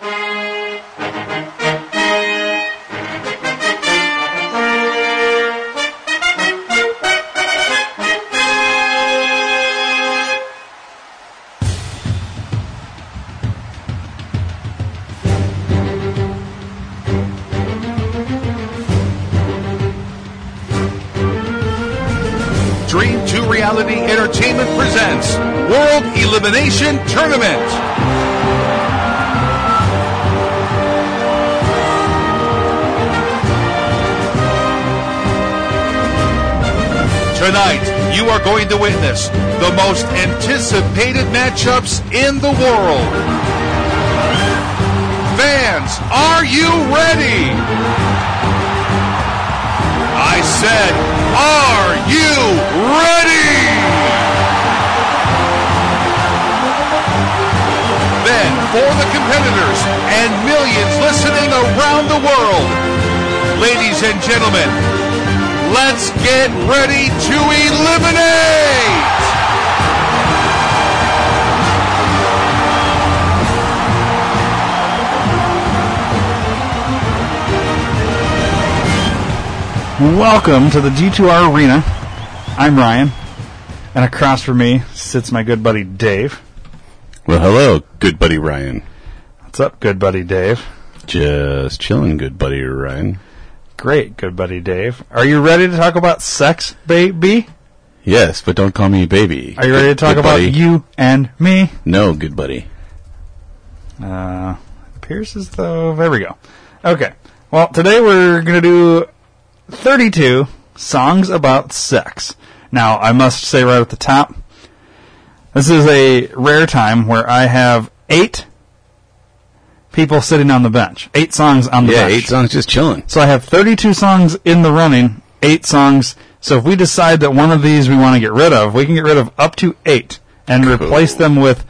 Dream 2 Reality Entertainment presents World Elimination Tournament. Tonight, you are going to witness the most anticipated matchups in the world. Fans, are you ready? I said, are you ready? Then, for the competitors and millions listening around the world, ladies and gentlemen, let's get ready to eliminate! Welcome to the D2R Arena. I'm Ryan, and across from me sits my good buddy Dave. Well, hello, good buddy Ryan. What's up, good buddy Dave? Just chilling, good buddy Ryan. Great, good buddy Dave. Are you ready to talk about sex, baby? Yes, but don't call me baby. Are you ready to talk about buddy. you and me? No, good buddy. Uh, appears as though. There we go. Okay. Well, today we're going to do 32 songs about sex. Now, I must say right at the top, this is a rare time where I have eight people sitting on the bench. Eight songs on the Yeah, bench. eight songs just chilling. So I have 32 songs in the running, eight songs. So if we decide that one of these we want to get rid of, we can get rid of up to eight and Cool. replace them with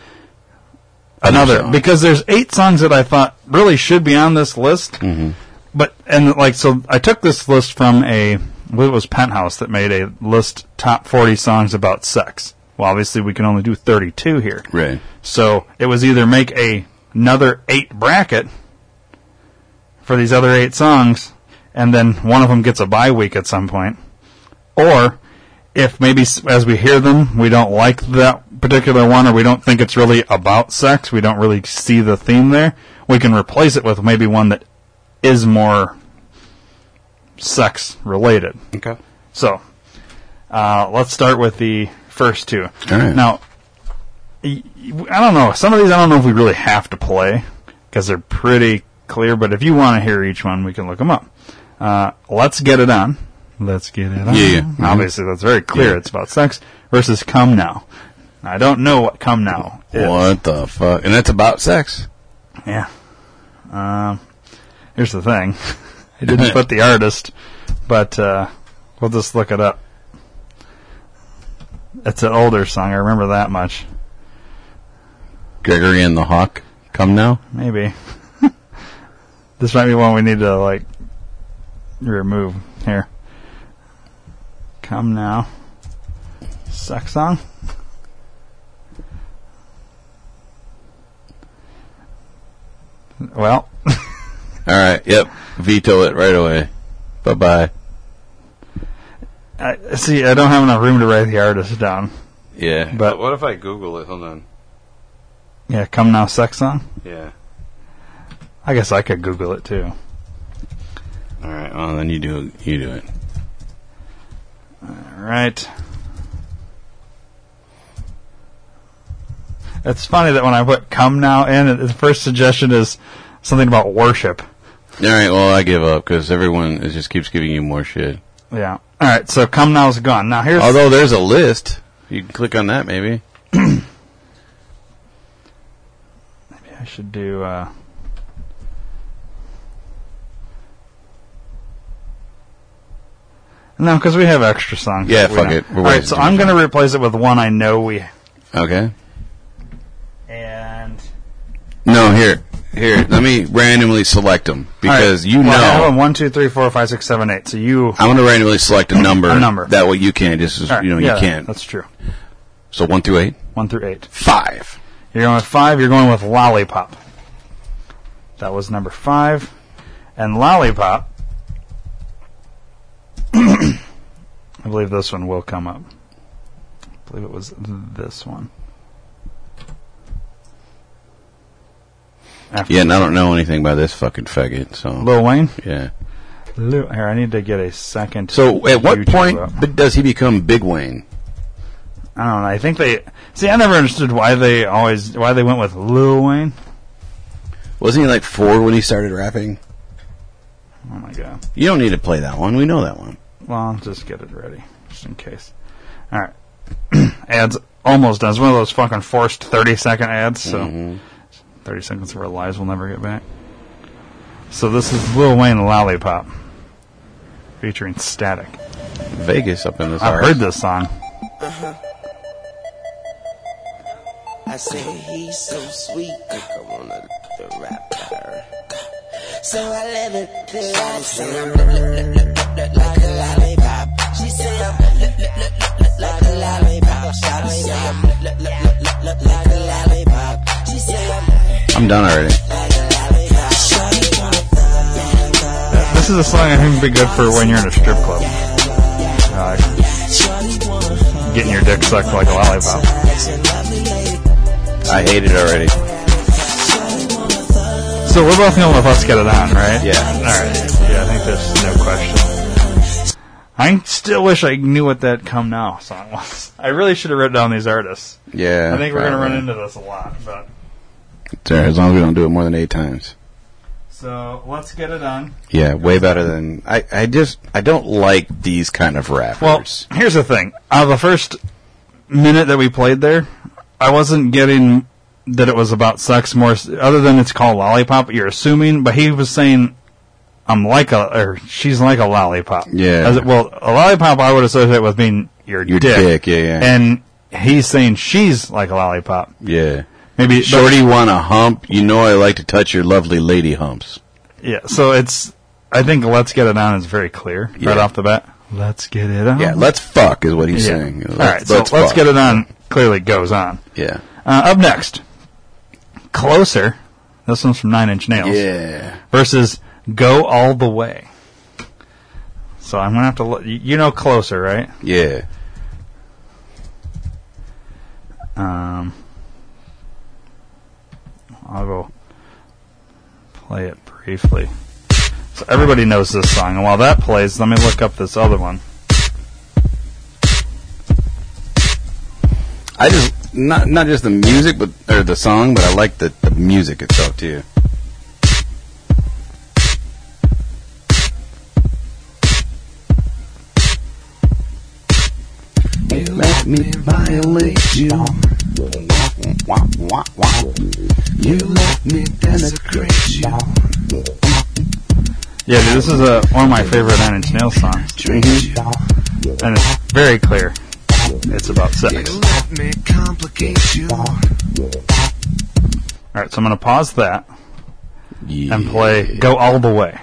another. Because there's eight songs that I thought really should be on this list. Mm-hmm. But, and like, so I took this list from a, I believe it was Penthouse that made a list top 40 songs about sex. Well, obviously we can only do 32 here. Right. So it was either make a another eight bracket for these other eight songs, and then one of them gets a bye week at some point, or if maybe as we hear them we don't like that particular one, or we don't think it's really about sex, we don't really see the theme there, we can replace it with maybe one that is more sex related. Okay. So, uh, let's start with the first two. All right. Now, I don't know. Some of these I don't know if we really have to play because they're pretty clear. But if you want to hear each one, we can look them up. Uh, let's get it on. Let's get it on. Yeah, yeah. Mhm. Obviously, that's very clear. Yeah. It's about sex versus come now. I don't know what come now is. What the fuck? And that's about sex. Yeah. Um, here's the thing. I didn't put the artist, but uh, we'll just look it up. It's an older song. I remember that much. Gregory and the Hawk. Come now. Maybe. this might be one we need to like remove here. Come now. Sex song. Well, All right. Yep. Veto it right away. Bye bye. I, see, I don't have enough room to write the artist down. Yeah. But- what if I Google it? Hold on. Yeah, come now, sex song. Yeah. I guess I could Google it too. All right. Well, then you do. You do it. All right. It's funny that when I put "come now" in, the first suggestion is something about worship. All right. Well, I give up because everyone is, just keeps giving you more shit. Yeah. All right. So "come now" is gone. Now here's Although there's a list. You can click on that maybe. I should do. Uh, no, because we have extra songs. Yeah, fuck know. it. We're All right, so I'm going to replace it with one I know we Okay. and No, here, here. Let me randomly select them because right. you Well, I have know one, two, three, four, five, six, seven, eight. So you. I'm going to randomly select a number. A number. That way you can't. Just as All right, you know, yeah, you can't. That's true. So one through eight. One through eight. Five. You're going with five. You're going with lollipop. That was number five. And Lollipop. I believe this one will come up. I believe it was this one. After Yeah, and I don't know anything about this fucking faggot. So Lil Wayne. yeah. Lil, here, I need to get a second. So at what point up. does he become Big Wayne? I don't know. I think they see. I never understood why they always why they went with Lil Wayne. Wasn't he like four when he started rapping? Oh my god. You don't need to play that one. We know that one. Well, I'll just get it ready just in case. All right. ads almost done. It's one of those fucking forced thirty second ads. So Mhm. thirty seconds of our lives we'll never get back. So this is Lil Wayne Lollipop featuring Static. Vegas up in this. I've heard this song. I say he's so sweet, think I wanna the rap her. So I let it there. She say I'm like a lollipop. She say I'm like a lollipop. She say I'm like a lollipop. She say I'm I'm done already. like a lollipop. Shawty wanna This is a song I think would be good for when you're in a strip club. Uh, getting your dick sucked like a lollipop. I hate it already. So we're both going with Let's Get It On, right? Yeah. Alright. Yeah, I think there's no question. I still wish I knew what that Come Now song was. I really should have written down these artists. Yeah. I think we're going to run into this a lot, but. It's all right, as long as we don't do it more than eight times. So, Let's Get It On. Yeah, way better than I. I just I don't like these kind of rappers. Well, here's the thing. Of the first minute that we played there, I wasn't getting that it was about sex more, other than it's called lollipop. You're assuming, but he was saying, "I'm like a," or she's like a lollipop. Yeah. As well, a lollipop I would associate with being your, Your dick. dick, yeah, yeah. And he's saying she's like a lollipop. yeah. Maybe, Shorty want a hump? You know I like to touch your lovely lady humps. yeah. So it's. I think "Let's Get It On" is very clear Yeah. right off the bat. Let's get it on. Yeah, let's fuck is what he's Yeah. saying. All right, so let's, fuck. get it on. Clearly goes on. Yeah. Uh, up next, Closer. This one's from Nine Inch Nails. Yeah. Versus Go All the Way. So I'm gonna have to. Look, you know Closer, right? Yeah. Um, I'll go play it briefly. So everybody knows this song, and while that plays, let me look up this other one. I just not not just the music, but or the song, but I like the the music itself too. You let me violate you. You let me desecrate you. Yeah, dude, this is a, one of my favorite Nine Inch Nails songs, Drink you. and it's very clear. It's about sex. let me complicate you. All right, so I'm gonna pause that Yeah. and play "Go All the Way."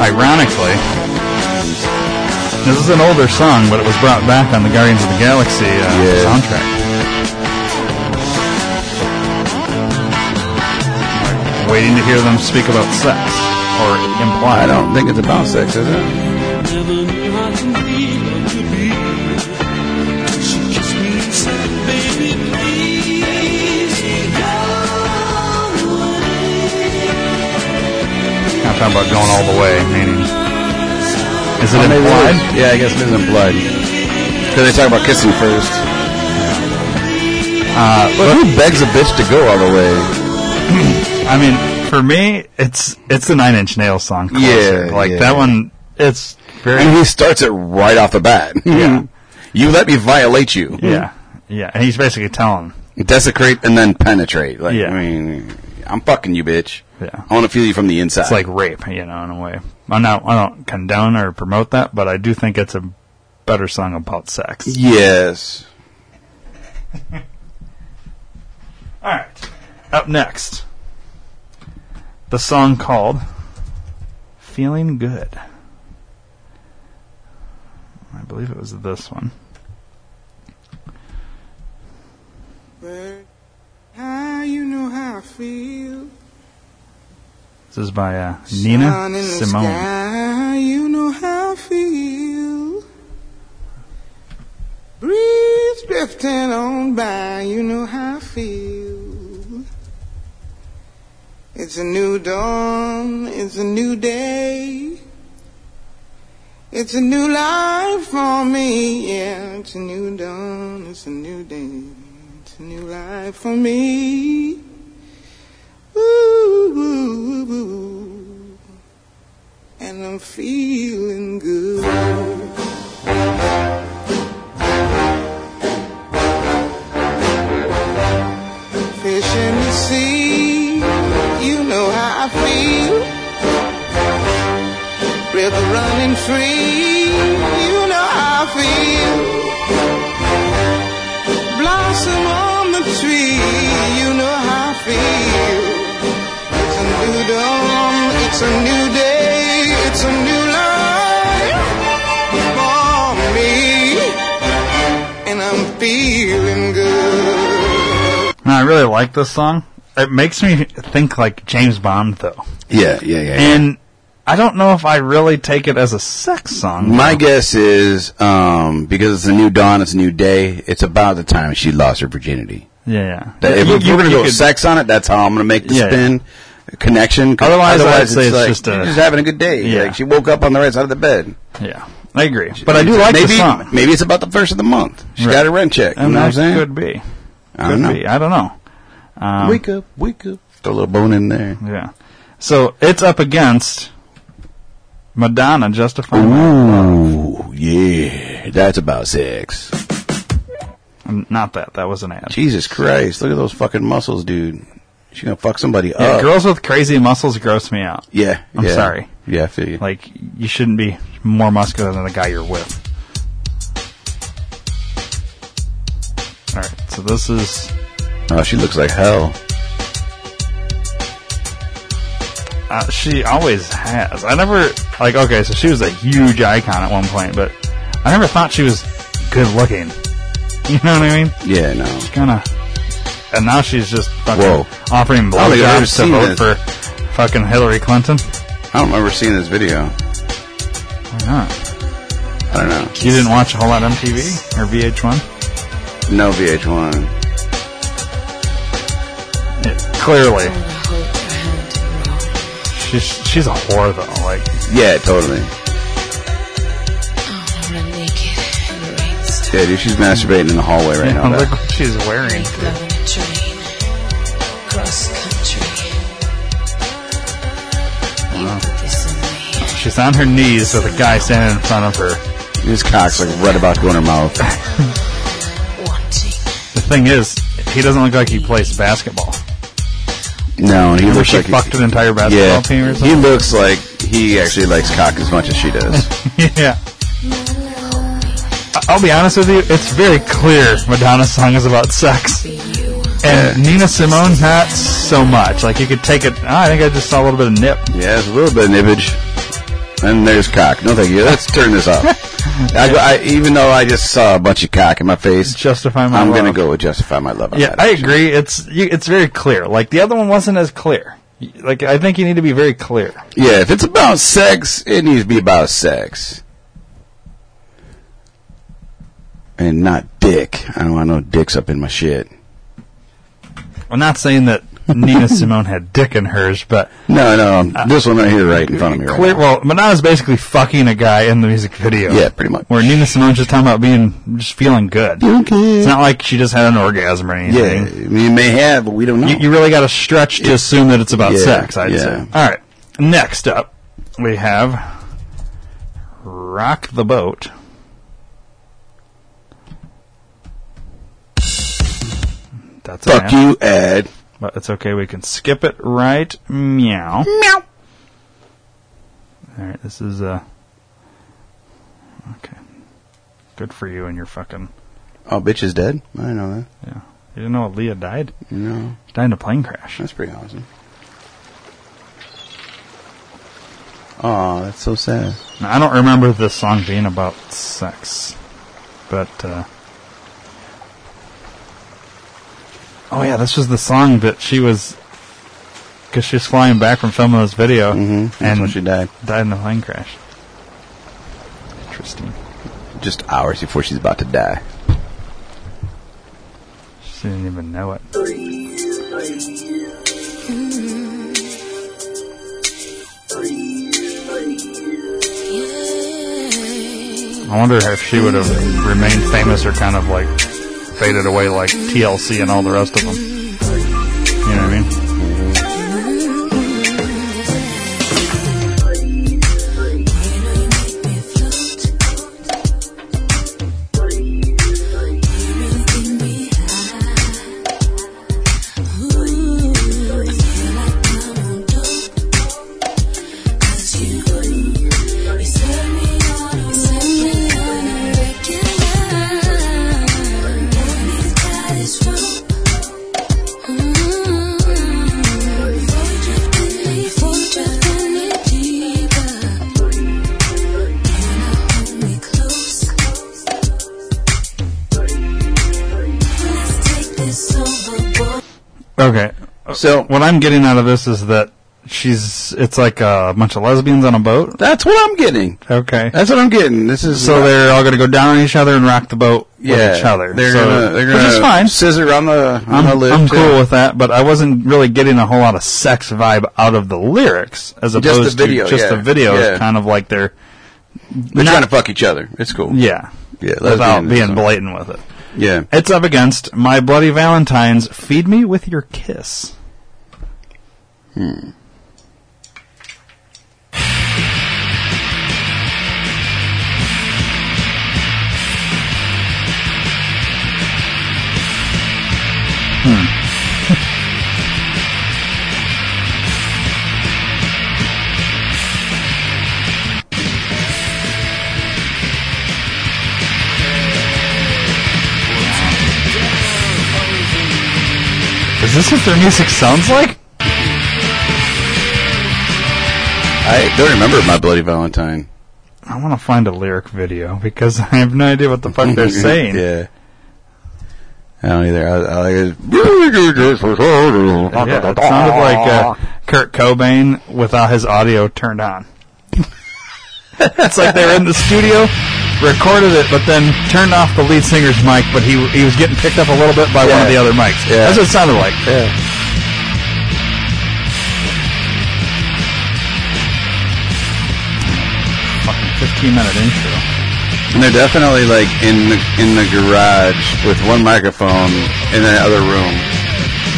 Ironically, this is an older song, but it was brought back on the Guardians of the Galaxy uh, Yeah. soundtrack. Waiting to hear them speak about sex or imply. I don't think it's about sex, is it? I'm talking about going all the way, meaning. Is it Oh, implied? Yeah, I guess it is implied. Because they talk about kissing first. Uh, But who begs a bitch to go all the way? I mean, for me, it's it's the Nine Inch Nails song. Closer. Yeah, like yeah. that one. It's very And he starts it right off the bat. Yeah. you let me violate you. yeah, yeah. And he's basically telling, Desecrate and then penetrate. Like, Yeah. I mean, I'm fucking you, bitch. Yeah. I want to feel you from the inside. It's like rape, you know, in a way. I'm not, I don't condone or promote that, but I do think it's a better song about sex. yes. All right. Up next, the song called Feeling Good. I believe it was this one. How you know how I feel? This is by uh, Nina Simone. Sky, you know how I feel. Breeze drifting on by, you know how I feel. It's a new dawn, it's a new day. It's a new life for me, yeah. It's a new dawn, it's a new day. It's a new life for me. Ooh, and I'm feeling good. Fish in the sea, you know how I feel. River running free, you know how I feel. Blossom on the tree, you know how I feel. It's a new dawn, it's a new day, it's a new life for me. And I'm feeling good. Now, I really like this song. It makes me think like James Bond, though. Yeah, yeah, yeah. yeah. And I don't know if I really take it as a sex song. My though. guess is um, because it's a new dawn, it's a new day. It's about the time she lost her virginity. Yeah, yeah. That- if You- we're you- going to you go could- sex on it, that's how I'm going to make the Yeah, spin connection. Otherwise, I'd say it's like, just a- just having a good day. Yeah. Like she woke up on the right side of the bed. Yeah, I agree. But I do like maybe, the song. Maybe it's about the first of the month. She Right. got a rent check. You and know what I'm saying? could be. I Could don't know. be. I don't know. Um, wake up, wake up. Throw a little bone in there. Yeah. So it's up against Madonna, Justify Ooh, yeah. That's about sex. Not that. That was an ad. Jesus Christ. Look at those fucking muscles, dude. She's going to fuck somebody Yeah, up. girls with crazy muscles gross me out. Yeah. I'm yeah. sorry. Yeah, I feel you. Like you shouldn't be more muscular than the guy you're with. All right. So this is oh, she looks like hell. uh, she always has. I never like. Okay, so she was a huge icon at one point, but I never thought she was good looking. You know what I mean? Yeah, no. Kind of. And now she's just fucking Whoa. offering I don't think I've ever blowjobs to vote this. for fucking Hillary Clinton. I don't remember seeing this video. Why not? I don't know. You didn't watch a whole lot MTV or VH1? No VH1. Yeah, clearly, she's she's a whore though. Like Yeah, totally. Yeah, dude, she's masturbating in the hallway right you now. look what she's wearing. Make love in a train, cross country. You put this on me. She's on her knees with a guy standing in front of her. His cock's like right about to go in her mouth. The thing is, he doesn't look like he plays basketball. No, and he Remember looks she like fucked an entire basketball yeah, team or he looks like he actually likes cock as much as she does. yeah. I'll be honest with you, it's very clear Madonna's song is about sex. And Nina Simone, not so much. Like, you could take it, oh, I think I just saw a little bit of nip. yeah, it's a little bit of nippage. And there's cock. No, thank you. Let's turn this off. I, I, even though I just saw a bunch of cock in my face, Justify my I'm love. to go with justify my love. Yeah, I actually. agree. It's you, it's very clear. Like, the other one wasn't as clear. Like, I think you need to be very clear. Yeah, if it's about sex, it needs to be about sex. And not dick. I don't want no dicks up in my shit. I'm not saying that Nina Simone had dick in hers, but No, no, um, this one right here, right in front of me, right Uh, clear. Well, Madonna's basically fucking a guy in the music video. Yeah, pretty much. Where Nina Simone's just talking about being just feeling good. Okay. It's not like she just had an orgasm or Yeah, anything. Mean, you may have, but we don't know. You, you really got to stretch to assume that it's about Yeah, sex. I'd yeah. say. All right. Next up, we have "Rock the Boat." That's an Fuck ad, you, Ed. but it's okay. We can skip it right. Meow. Meow. All right. This is uh. Okay. Good for you and your fucking. Oh, bitch is dead? I know that. Yeah. You didn't know Leah died? No, She died in a plane crash. that's pretty awesome. Oh, that's so sad. Now, I don't remember this song being about sex, but uh, oh yeah, this was the song that she was because she was flying back from filming this video Mm-hmm. That's and when she died. died in a plane crash. Interesting. Just hours before she's about to die. She didn't even know it. I wonder if she would have remained famous or kind of like faded away like TLC and all the rest of them. You know what I mean? Okay. So What I'm getting out of this is that she's it's like a bunch of lesbians on a boat. that's what I'm getting. Okay. That's what I'm getting. This is So they're all going to go down on each other and rock the boat yeah, with each other. They're So- gonna they're which gonna is fine. scissor on the on I'm, the lip. I'm too. cool with that, but I wasn't really getting a whole lot of sex vibe out of the lyrics as the opposed video, to just yeah. the video. Yeah. It's kind of like they're They're not- trying to fuck each other. It's cool. yeah, Yeah, without being blatant with it. Yeah. It's up against My Bloody Valentine's "Feed Me with Your Kiss." Hmm. Hmm. Is this what their music sounds like? I don't remember my bloody Valentine. I want to find a lyric video because I have no idea what the fuck they're saying. yeah. I don't either. I, I it. Yeah, it sounded like uh, Kurt Cobain without his audio turned on. it's like they were in the studio, recorded it, but then turned off the lead singer's mic, but he he was getting picked up a little bit by one of the other mics. Yeah. That's what it sounded like. Yeah. Fucking 15 minute intro. And they're definitely like in the in the garage with one microphone in the other room.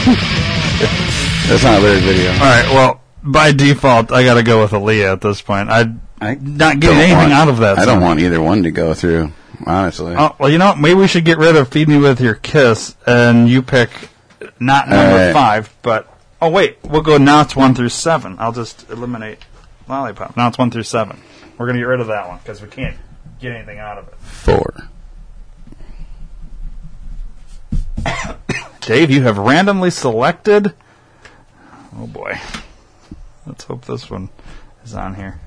That's not a lyric video. All right, well, by default, I got to go with Aaliyah at this point. I I not getting anything want- out of that. I don't want either one to go through. Honestly. Oh, well, you know what? Maybe we should get rid of "Feed Me with Your Kiss" and you pick not number right. five, but oh wait, we'll go now. It's one through seven. I'll just eliminate "Lollipop." Now it's one through seven. We're gonna get rid of that one because we can't get anything out of it. Four. Dave, you have randomly selected. Oh boy, let's hope this one is on here.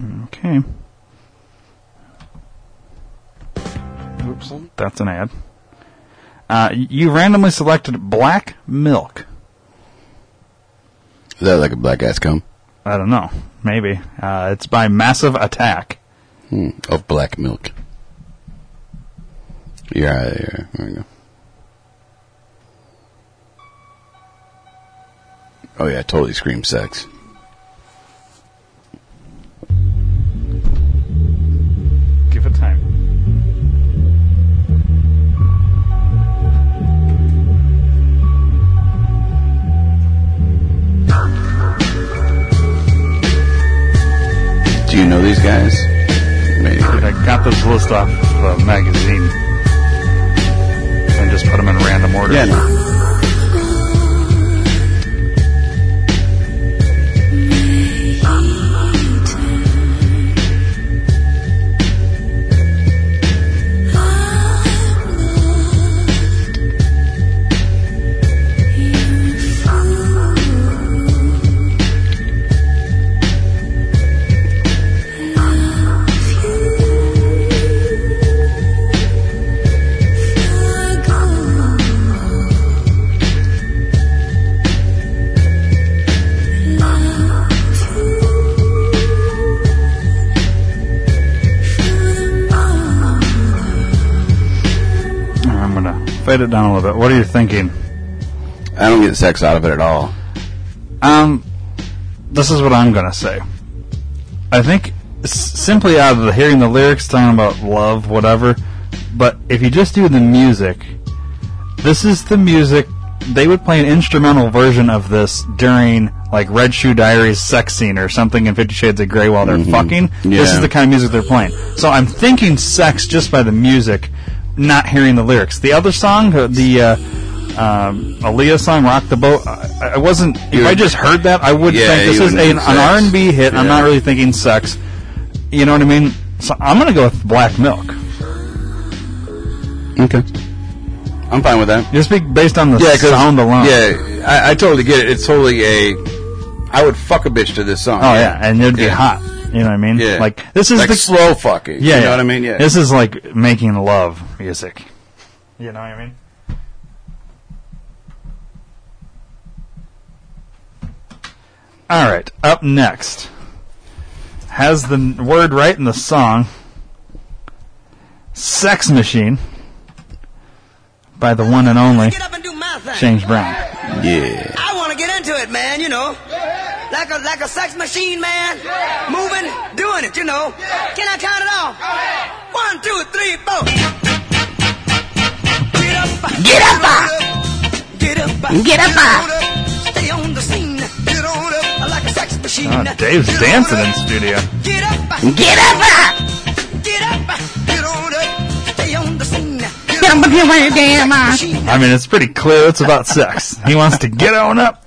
Okay. Oops, that's an ad. Uh, you randomly selected black milk. Is that like a black ass cum? I don't know. Maybe. Uh, it's by Massive Attack. Hmm. Of black milk. Yeah, yeah. There we go. Oh yeah, totally scream sex. Off of a magazine and just put them in random order. Yeah. Fade it down a little bit. What are you thinking? I don't get sex out of it at all. Um, this is what I'm gonna say. I think s- simply out of the hearing the lyrics talking about love, whatever. But if you just do the music, this is the music they would play an instrumental version of this during like Red Shoe Diaries sex scene or something in Fifty Shades of Grey while they're fucking. This is the kind of music they're playing. So I'm thinking sex just by the music, not hearing the lyrics. The other song, the uh, um, Aaliyah song, "Rock the Boat," I, I wasn't. If You I just heard that, I would Yeah, think this is a, an. R and B hit. I'm not really thinking sex. You know what I mean? So I'm gonna go with Black Milk, Okay. I'm fine with that. just be based on the Yeah, sound alone. Yeah, I, I totally get it. It's totally a. I would fuck a bitch to this song. Oh yeah, and it'd be Yeah. hot. You know what I mean? Yeah. Like this is like the slow fucking. Yeah, you know yeah. what I mean? Yeah. This is like making love music. You know what I mean? All right, up next has the word right in the song "Sex Machine" by the one and only and do my thing. James Brown. yeah. I want to get into it, man. You know, like a like a sex machine, man. Moving, doing it. You know. Can I count it off? One, two, three, four. Get up, get up, get up, get up. Stay on the scene. Get on up like a sex machine. Oh, Dave's dancing in studio. Get up, get up, get up, get on up. Stay on the scene. Get up, get up. I mean, it's pretty clear it's about sex. He wants to get on up.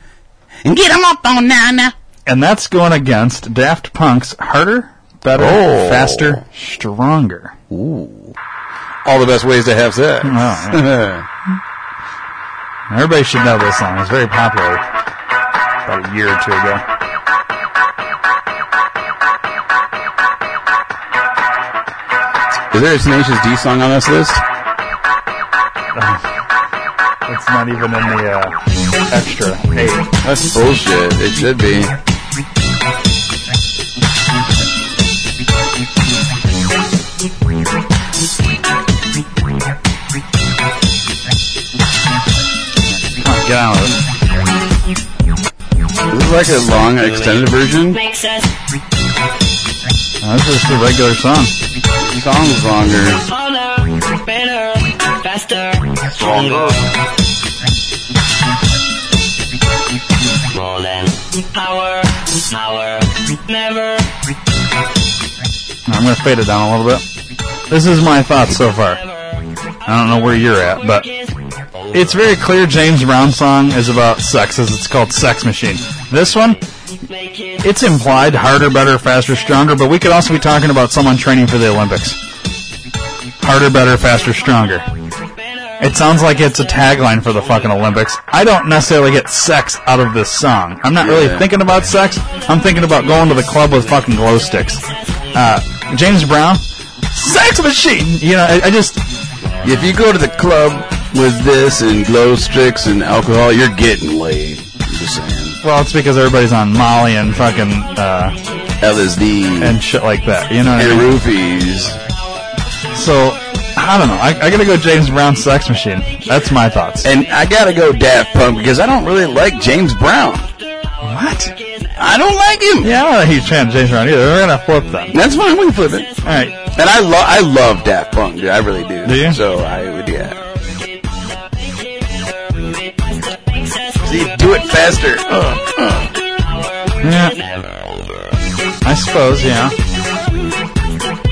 And get 'em up on now, now. And that's going against Daft Punk's harder, better, Oh. faster, stronger. Ooh. All the best ways to have sex. Oh. Everybody should know this song. It's very popular about a year or two ago. Is there a Tenacious D song on this list? It's not even in the uh, extra eight. That's bullshit. It should be. Come get on with it. This is like a long extended version. Makes us No, this is just a regular song. The song's longer. harder, better, faster, stronger. More power, never. I'm going to fade it down a little bit. This is my thoughts so far. I don't know where you're at, but it's very clear James Brown song is about sex, as it's called Sex Machine. This one, it's implied harder, better, faster, stronger, but we could also be talking about someone training for the Olympics. Harder, better, faster, stronger. It sounds like it's a tagline for the fucking Olympics. I don't necessarily get sex out of this song. I'm not really thinking about sex. I'm thinking about going to the club with fucking glow sticks. Uh, James Brown, sex machine. You know, I, I just If you go to the club with this and glow sticks and alcohol, you're getting laid. I'm just saying. well, it's because everybody's on Molly and fucking uh, LSD and shit like that. You know, what I and mean? roofies. so I don't know. I, I gotta go James Brown, sex machine. That's my thoughts. And I gotta go Daft Punk because I don't really like James Brown. What? I don't like him. Yeah, I don't know he's fan of James Brown either. We're gonna flip them. That's fine. We can flip it. All right. And I love, I love Daft Punk, dude. I really do. Do you? So I would, yeah. See, do it faster. Uh, uh. Yeah. I suppose. Yeah.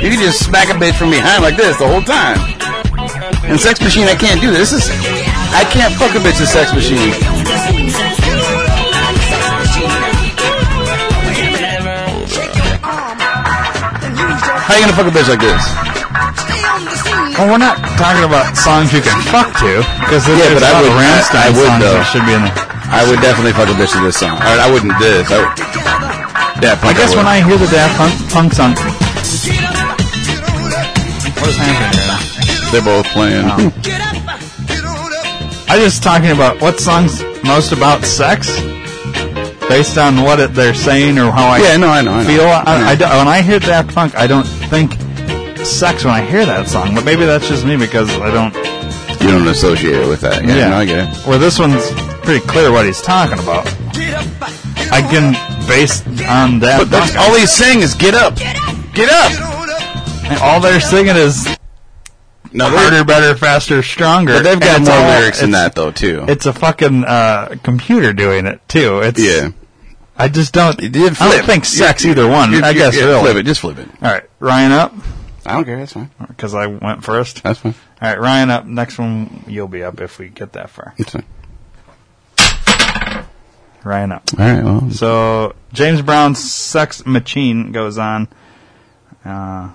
You can just smack a bitch from behind like this the whole time. In Sex Machine, I can't do this. This is, I can't fuck a bitch in Sex Machine. How you gonna fuck a bitch like this? Well, we're not talking about songs you can fuck to because Yeah, but I would- of I- I would, though. should be in there. I would definitely fuck a bitch to this song. Right, I wouldn't this. I, would, Daft I guess would. when I hear the Daft Punk, Punk song, what is happening right now? they're both playing. Oh. I just talking about what songs most about sex, based on what it, they're saying or how I Yeah, no, I know, I know. feel. I, I know. I don't- when I hear Daft Punk, I don't think sex when I hear that song. But maybe that's just me because I don't. You don't associate it with that. Yeah, no, I get it. Where this one's pretty clear what he's talking about. I can based on that. But that's, all he's saying is get up, get up. And all they're singing is No, harder, better, faster, stronger. But they've got more all- lyrics than that though too. It's a fucking uh, computer doing it too. It's yeah, I just don't. I don't think sex either one. you- I guess yeah, really. flip it. Just flip it. All right, Ryan up I don't care. That's fine. because I went first. That's fine. All right, Ryan up. Next one, you'll be up if we get that far. That's fine. Ryan up. All right. Well, So James Brown's "Sex Machine" goes on. Uh,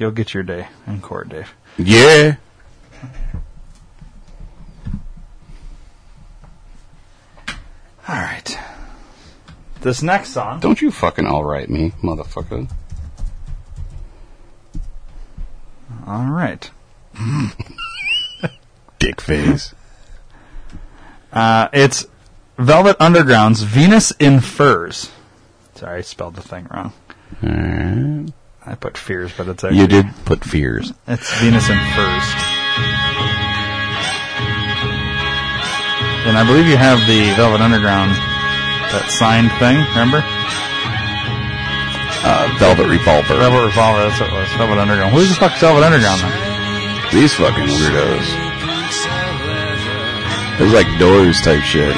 you'll get your day in court, Dave. yeah. All right. This next song. Don't you fucking all right me, motherfucker. All right. Dick face. Uh, it's Velvet Underground's "Venus in Furs." Sorry, I spelled the thing wrong. Alright. I put fears, but it's actually You did put fears. It's Venus in Furs. And I believe you have the Velvet Underground that signed thing. Remember? Uh, Velvet Revolver. Velvet Revolver. That's what it was. Velvet Underground. Who the fuck's Velvet Underground then? These fucking weirdos. It was like Doors type shit.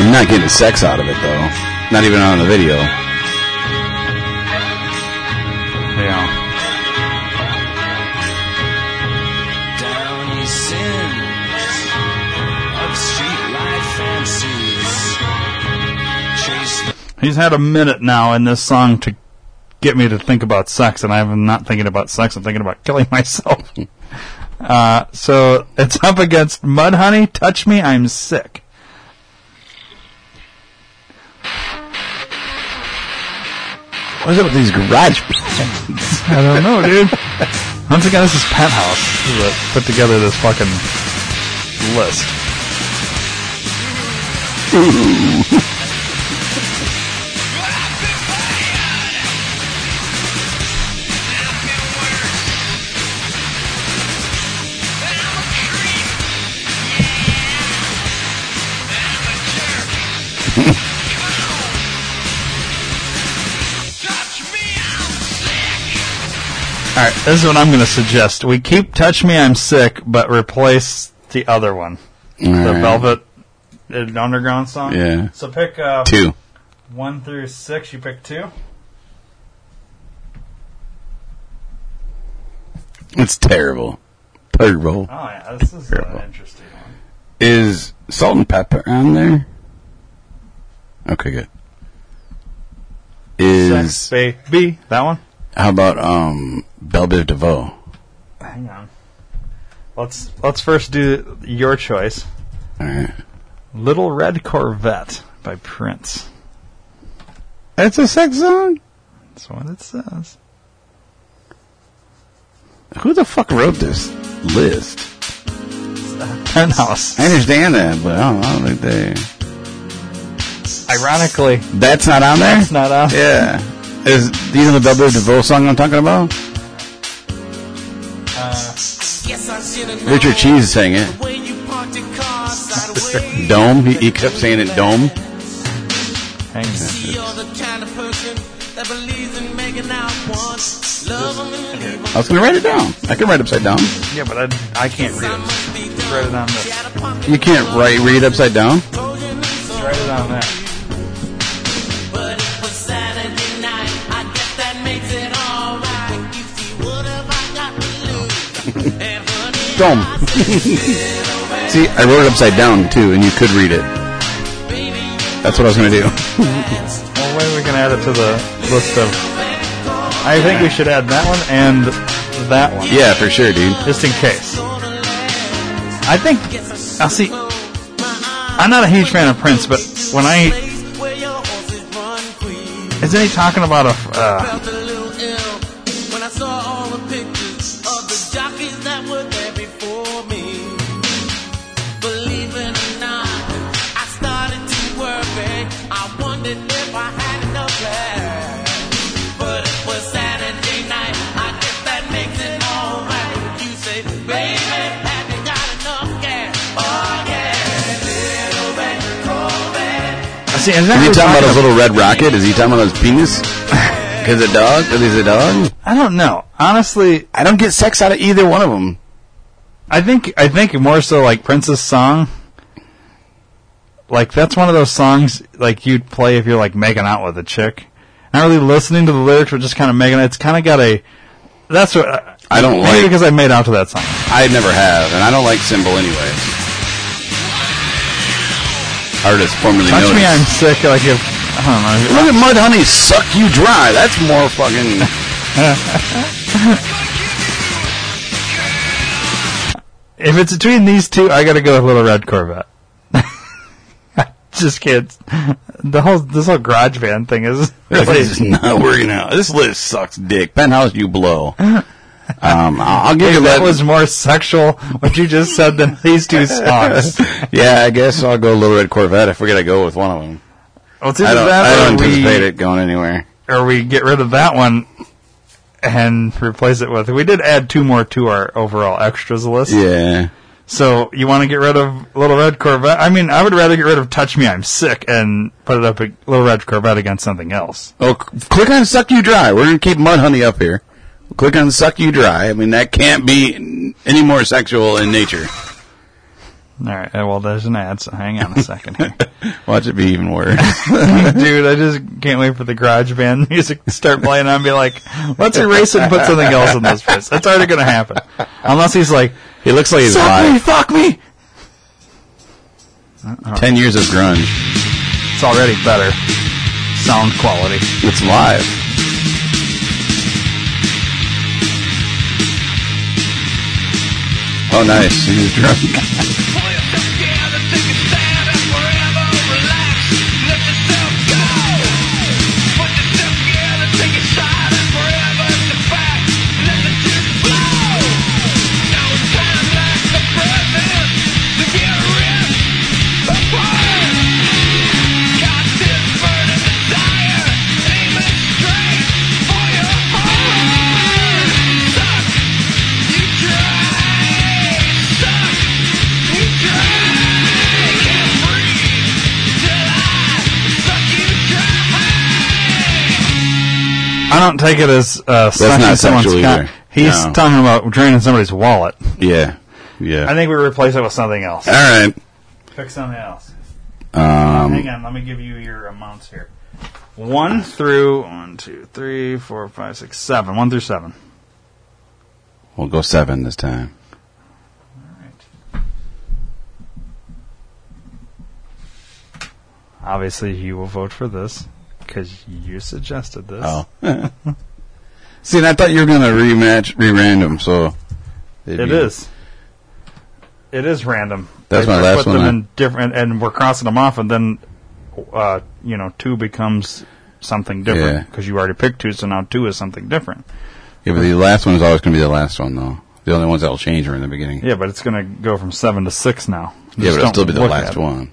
I'm not getting sex out of it though. Not even on the video. Yeah. He's had a minute now in this song to get me to think about sex, and I'm not thinking about sex. I'm thinking about killing myself. uh, so it's up against Mudhoney, Touch me, I'm sick. What's up with these garage I don't know, dude. Once again, this is Penthouse that put together this fucking list. All right, this is what I'm going to suggest. We keep "Touch Me, I'm Sick," but replace the other one, the Alright. Velvet uh, Underground song. Yeah. So pick uh, Two. one through six. You pick two. It's terrible. Terrible. Oh yeah, this is Terrible. an interesting one. Is Salt-N-Pepa on there? Okay, good. Is Sex, baby, that one. how about um Bell Biv DeVoe? Hang on. Let's let's first do your choice. All right. "Little Red Corvette" by Prince. That's a sex song. That's what it says. Who the fuck wrote this list? Penthouse. I understand that, but I don't, I don't think they. Ironically, That's not on there. that's not on. Yeah. Is you know the Belle Biv DeVoe song I'm talking about? Richard Cheese sang it. Dome. He, he kept saying it. Dome. Hang on. I was gonna write it down. I can write upside down. Yeah, but I, I can't read it. Just write it on this. You can't write read upside down. Just write it on that. Dome. See, I wrote it upside down too, and you could read it. That's what I was gonna do. Well, maybe we can add it to the list of. I think we should add that one and that one, yeah, for sure, dude. just in case. I think. I'll see. I'm not a huge fan of Prince, but when I Isn't he talking about a? Uh, see, is he talking about his little red rocket? Is he talking about his penis? Because a dog? Is he a dog? I don't know. Honestly, I don't get sex out of either one of them. I think I think more so like Prince's song. Like that's one of those songs like you'd play if you're like making out with a chick. Not really listening to the lyrics, but just kind of making. It's kind of got a. That's what I don't maybe like- because I made out to that song. I never have, and I don't like Symbol anyway. Artist formerly Touch known me, I'm sick. Like if I don't know. Look at Mudhoney suck you dry. That's more fucking. If it's between these two, I got to go with Little Red Corvette. I just can't. The whole this whole garage band thing is This is not working out. This list sucks dick. Penthouse, you blow. Um, I'll give you that that. was more sexual what you just said than these two songs. yeah, I guess I'll go Little Red Corvette if we're gonna go with one of them. Well, it's I don't, that I don't anticipate we, it going anywhere. or we get rid of that one and replace it with. We did add two more to our overall extras list. Yeah. So you want to get rid of Little Red Corvette? I mean, I would rather get rid of Touch Me, I'm Sick, and put it up a Little Red Corvette against something else. Oh, click on Suck You Dry. We're gonna keep Mudhoney up here. Click on Suck You Dry. I mean, that can't be any more sexual in nature. All right. uh, Well, there's an ad, so hang on a second here. Watch it be even worse. Dude, I just can't wait for the garage band music to start playing and be like, let's erase it and put something else in this place. That's already going to happen. Unless he's like, he looks like he's suck me, live. fuck me. Ten years of grunge. It's already better. Sound quality. It's live. Oh, nice. He's drunk. I don't take it as uh, sucking not someone's sexual cock. either. He's No. talking about draining somebody's wallet. Yeah. Yeah. I think we replace it with something else. All right. Pick something else. Um, Hang on, let me give you your amounts here. One through one, two, three, four, five, six, seven. One through seven. we'll go seven this time. All right. Obviously, you will vote for this because you suggested this. Oh. See, and I thought you were going to rematch, re-random, so. it be- is. It is random. That's I- my last put one, them in different, and we're crossing them off, and then, uh, you know, two becomes something different because you already picked two, so now two is something different. Yeah, but the last one is always going to be the last one, though. The only ones that will change are in the beginning. Yeah, but it's going to go from seven to six now. Yeah, but it'll still be the last one.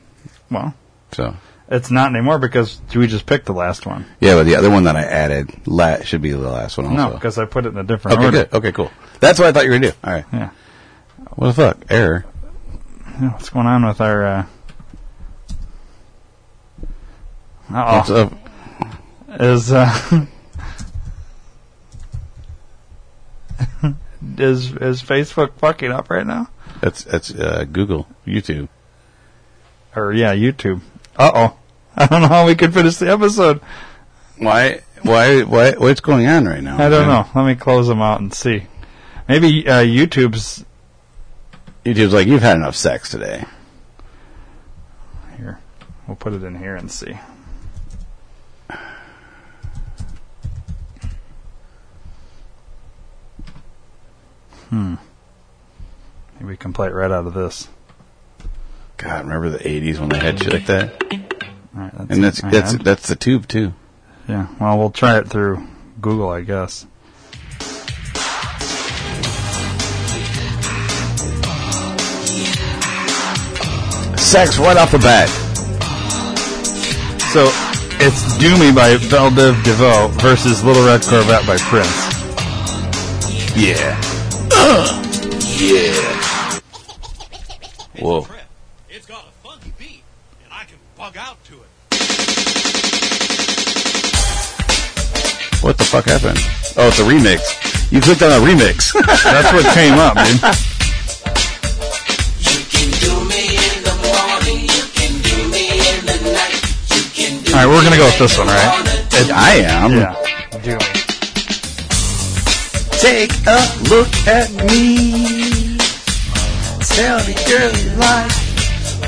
Well, So. It's not anymore because we just picked the last one. Yeah, but the other one that I added la- should be the last one also. No, because I put it in a different Okay, order. good. Okay, cool. That's what I thought you were going to do. All right. Yeah. What the fuck? Error. Yeah, What's going on with our? Uh... What's Uh up? oh, is uh, is is Facebook fucking up right now? That's, that's, uh, Google, YouTube. Or yeah, YouTube. Uh oh, I don't know how we could finish the episode. Why, why, why, what's going on right now? I don't know. Let me close them out and see. Maybe uh, YouTube's YouTube's like, you've had enough sex today. here. We'll put it in here and see. Hmm. Maybe we can play it right out of this. God, remember the 80s when they had shit like that? Right, And that's, that's, had. that's the tube, too. Yeah. Well, we'll try it through Google, I guess. Sex right off the bat. So it's "Do Me" by Bell Biv DeVoe versus "Little Red Corvette" by Prince. Yeah. yeah. Whoa. Fuck happened? Oh, it's a remix. You clicked on a remix. That's what came up, dude. All right, we're gonna go with this one, right? I am. Yeah. Do me. Take a look at me. Tell me, girl, you like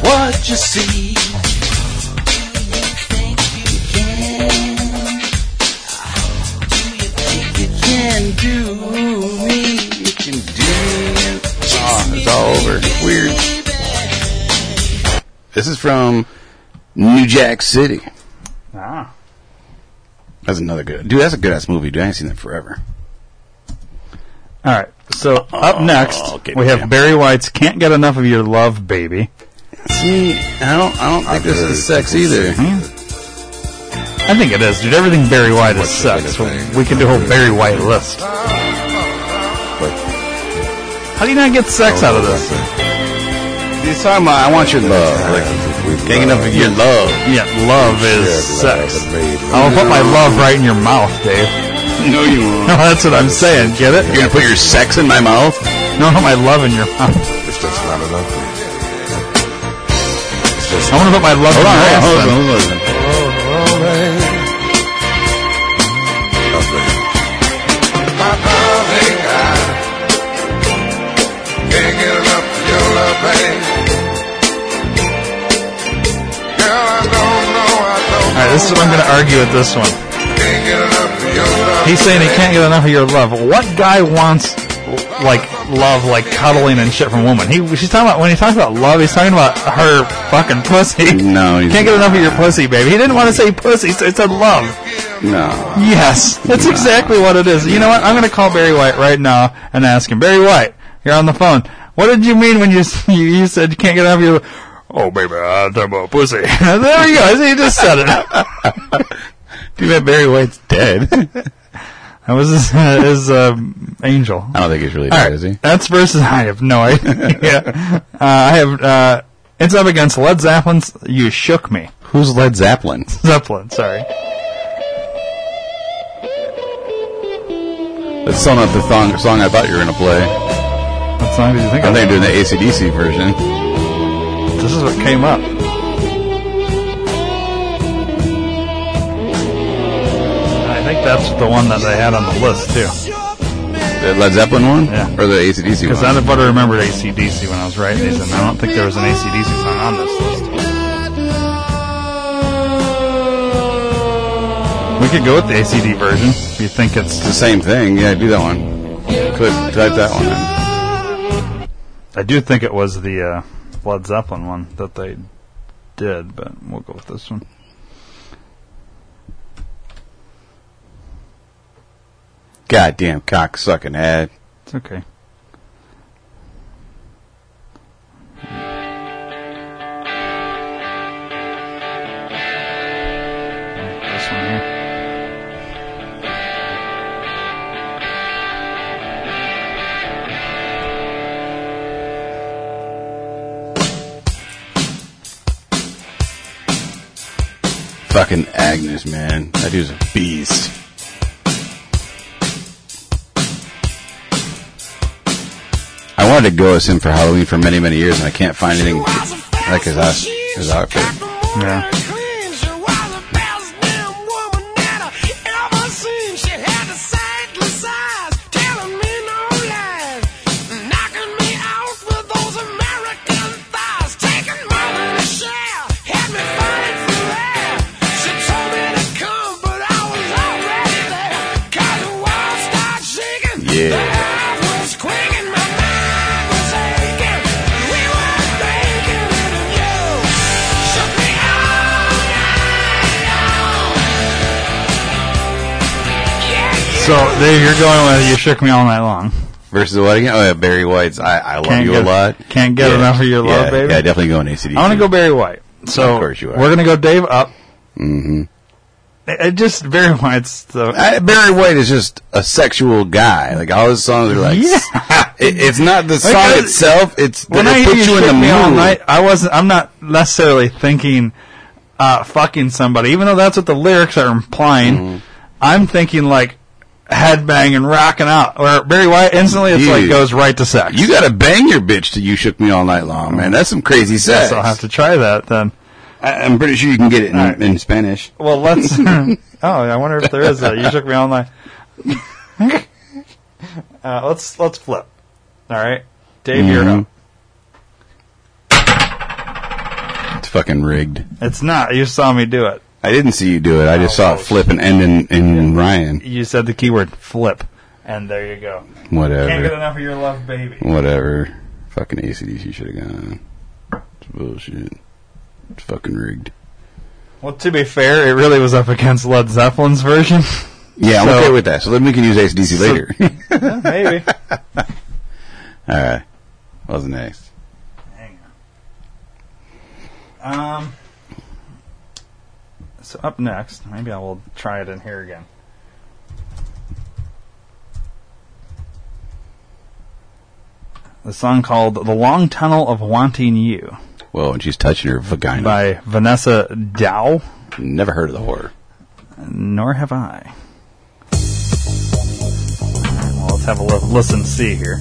what you see. Can do me. You can do me. Oh, it's all over. Weird. This is from New Jack City. Ah. That's another good. Dude, that's a good ass movie. Dude, I ain't seen that forever. All right. So up next, okay, we have yeah. Barry White's "Can't Get Enough of Your Love, Baby." See, I don't, I don't think this is sex either. I think it is, dude. Everything Barry White is sex. So we can do a whole Barry White list. How do you not get sex out of this? He's talking about, I want your love. Like, getting enough of your love. Yeah, love is sex. I'll put my love right in your mouth, Dave. No, you won't. No, that's what I'm saying. Get it? You're gonna put your sex in my mouth? No, no, my love in your mouth. It's just not enough. I want to put my love in Hold on, your ass. This is what I'm going to argue with this one. can't get enough of your love. He's saying he can't get enough of your love. What guy wants like love, like cuddling and shit from a woman? He she's talking about when he talks about love, he's talking about her fucking pussy. No, Can't get enough of your pussy, baby. He didn't want to say pussy, so he said love. No. Yes, that's exactly what it is. You know what? I'm going to call Barry White right now and ask him. Barry White, you're on the phone. What did you mean when you you, you said you can't get enough of your? Oh, baby, I'm talking about pussy. there we go. He just said it. Too bad Barry White's dead. That was his, uh, his um, angel. I don't think he's really dead, right, is he? that's versus. I have no idea. uh, I have. Uh, it's up against Led Zeppelin's "You Shook Me." Who's Led Zeppelin? Zeppelin, sorry. That's still not the song, song I thought you were going to play. What song did you think I think you're doing the ACDC version. This is what came up. I think that's the one that they had on the list too. The Led Zeppelin one? Yeah. Or the ACDC one? Because? I but I remembered ACDC when I was writing these, and I don't think there was an ACDC song on this list. We could go with the ACD version if you think it's. It's the same thing. Yeah, do that one. Click, type that one in. I do think it was the uh, Led Zeppelin one that they did, but we'll go with this one. Goddamn cock sucking ad. It's okay. Fucking Angus, man. That dude's a beast. I wanted to go as him for Halloween for many, many years, and I can't find anything like his, his outfit. Yeah. There you're going with "You Shook Me All Night Long." Versus what again? Oh yeah, Barry White's "I, I Love Can't You get- a Lot." can't get Yeah. enough of your love, yeah, baby. Yeah, definitely going ACDC. I want to go Barry White. So Of course you are. we're gonna go Dave up. Mm-hmm. It, it just Barry White's the I, Barry White is just a sexual guy. Like all his songs are like, Yeah. it, it's not the song I- itself. It's when I puts you you in the me all night, I wasn't. I'm not necessarily thinking uh, fucking somebody, even though that's what the lyrics are implying. Mm-hmm. I'm thinking like headbang and rocking out. Or Barry White instantly, it's like goes right to sex. You got to bang your bitch till you shook me all night long, man. That's some crazy sex. Guess I'll have to try that then. I, I'm pretty sure you can get it in, right. in Spanish. Well, let's. oh, I wonder if there is a. You shook me all night. uh, let's let's flip. All right, Dave, you're Mhm. up. It's fucking rigged. It's not. You saw me do it. I didn't see you do it. I just saw it flip and end in, in Ryan. You said the keyword flip, and there you go. Whatever. Can't get Whatever. enough of your love, baby. Whatever. Fucking ACDC should have gone. It's bullshit. It's fucking rigged. Well, to be fair, it really was up against Led Zeppelin's version. Yeah, I'm So- okay with that. So then we can use ACDC So- later. Maybe. All right. What's next? Um. So up next, maybe I will try it in here again. The song called "The Long Tunnel of Wanting You" Whoa, and she's touching her vagina. by Vanessa Daou. Never heard of the horror. Nor have I. Well, let's have a li- listen. See here.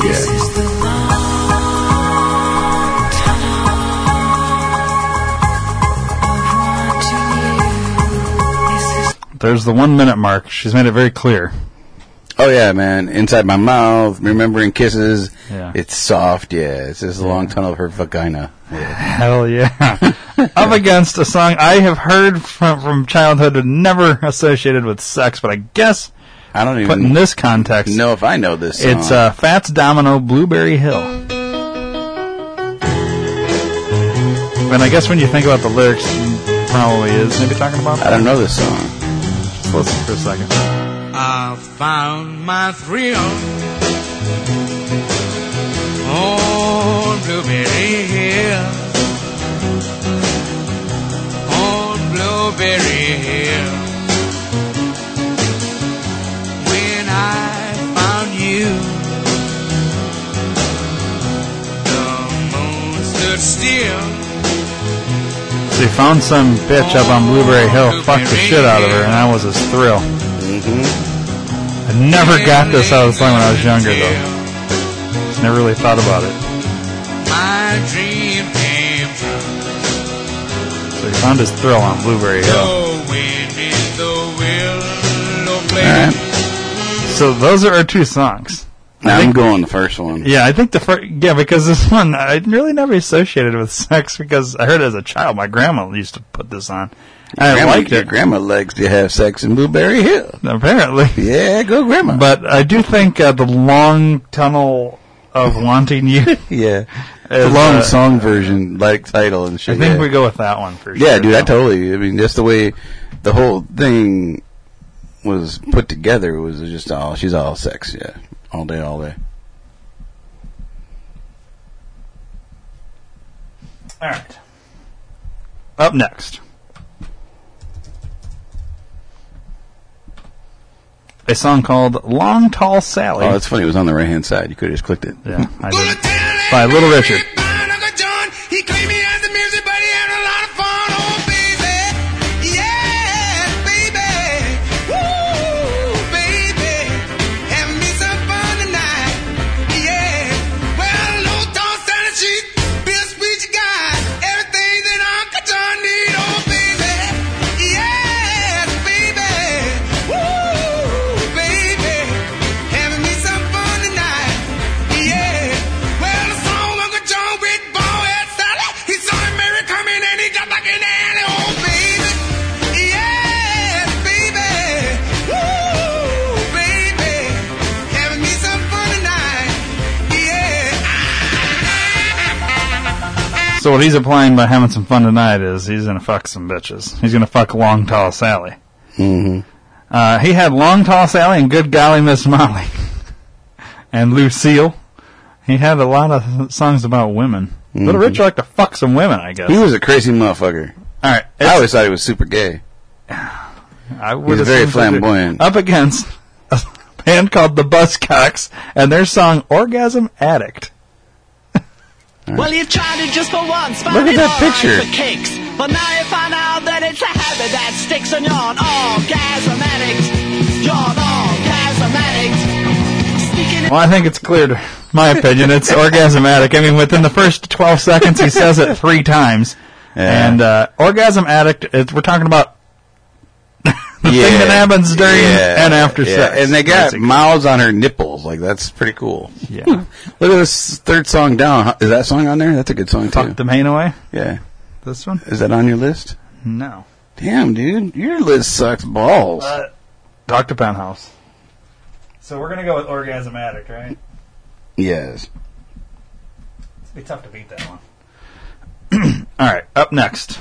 This is There's the one minute mark. She's made it very clear. Oh yeah, man. Inside my mouth, remembering kisses. Yeah. It's soft. Yeah, it's just a long tunnel of her vagina. Yeah. Hell yeah. Up against a song I have heard from, from childhood and never associated with sex, but I guess I don't even put in this context, know if I know this song. it's uh, Fats Domino Blueberry Hill. And I guess when you think about the lyrics, probably is maybe talking about I don't know this song. Just listen for a second. I found my thrill on Blueberry Hill. Blueberry Hill. When I found you, the moon stood still. So he found some bitch up on Blueberry Hill, fucked the shit out of her, and that was his thrill. Mm-hmm. I never got this how the song when I was younger, though. Just never really thought about it. My dream So he found his thrill on Blueberry Hill. The wind in the willow All place. right. So those are our two songs. Now I I'm going the first one. Yeah, I think the first, yeah, because this one I really never associated with sex because I heard it as a child. My grandma used to put this on. I grandma, liked your it, grandma likes to have sex in Blueberry Hill. apparently. Yeah, go grandma. But I do think uh, the long tunnel of wanting you. yeah, the is, long uh, song version, like title and shit. I think yeah. we go with that one for sure. Yeah, dude, I totally. I mean, just the way the whole thing was put together was just all. She's all sex, yeah, all day, all day. All right. Up next. A song called Long Tall Sally. Oh, that's funny. It was on the right hand side. You could have just clicked it. yeah, I did. By Little Richard. So what he's implying by having some fun tonight is he's gonna fuck some bitches. He's gonna fuck Long Tall Sally. hmm Uh, he had Long Tall Sally and Good Golly Miss Molly. and Lucille. He had a lot of songs about women. Little Mhm. Richard liked to fuck some women, I guess. He was a crazy motherfucker. Alright. I always thought he was super gay. I would He's very assume so, too. flamboyant. Up against a band called the Buzzcocks and their song Orgasm Addict. Well, you've tried it just for once. found Look at that all right picture. For kicks. But now you find out that it's a habit that sticks and you're an orgasm addict. You're an orgasm addict. Well, I think it's clear to my opinion. It's Orgasm Addict. I mean, within the first 12 seconds, he says it three times. Yeah. And uh, Orgasm Addict, we're talking about the thing that happens during Yeah, and after yeah. sex. And they got basically. mouths on her nipples. Like that's pretty cool. Yeah. Look at this third song down. Is that song on there? That's a good song too. Fuck the main away? Yeah. This one? Is that on your list? No. Damn, dude, your list sucks balls. Uh, Dr. Penthouse. So we're going to go with Orgasm Addict, right? yes. It'd be tough to beat that one. All right, up next.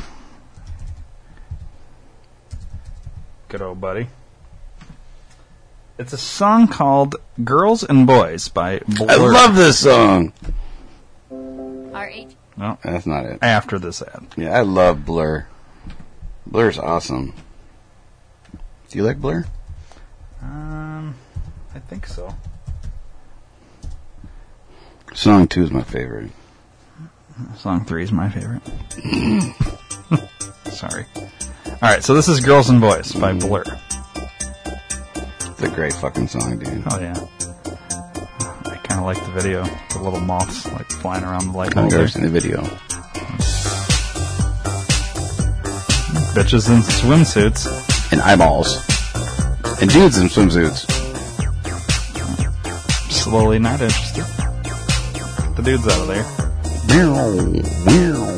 Good old buddy. It's a song called Girls and Boys by Blur. I love this song. RH. No, That's not it. after this ad. Yeah, I love Blur. Blur's awesome. Do you like Blur? Um, I think so. Song two is my favorite. Song three is my favorite. Sorry. All right, so this is Girls and Boys by Blur. It's a great fucking song, dude. Oh yeah. I kind of like the video. The little moths like flying around the light I've bulb. never there. seen the video. Bitches in swimsuits. And eyeballs. And dudes in swimsuits. Slowly not interested. The dude's out of there. Meow, meow.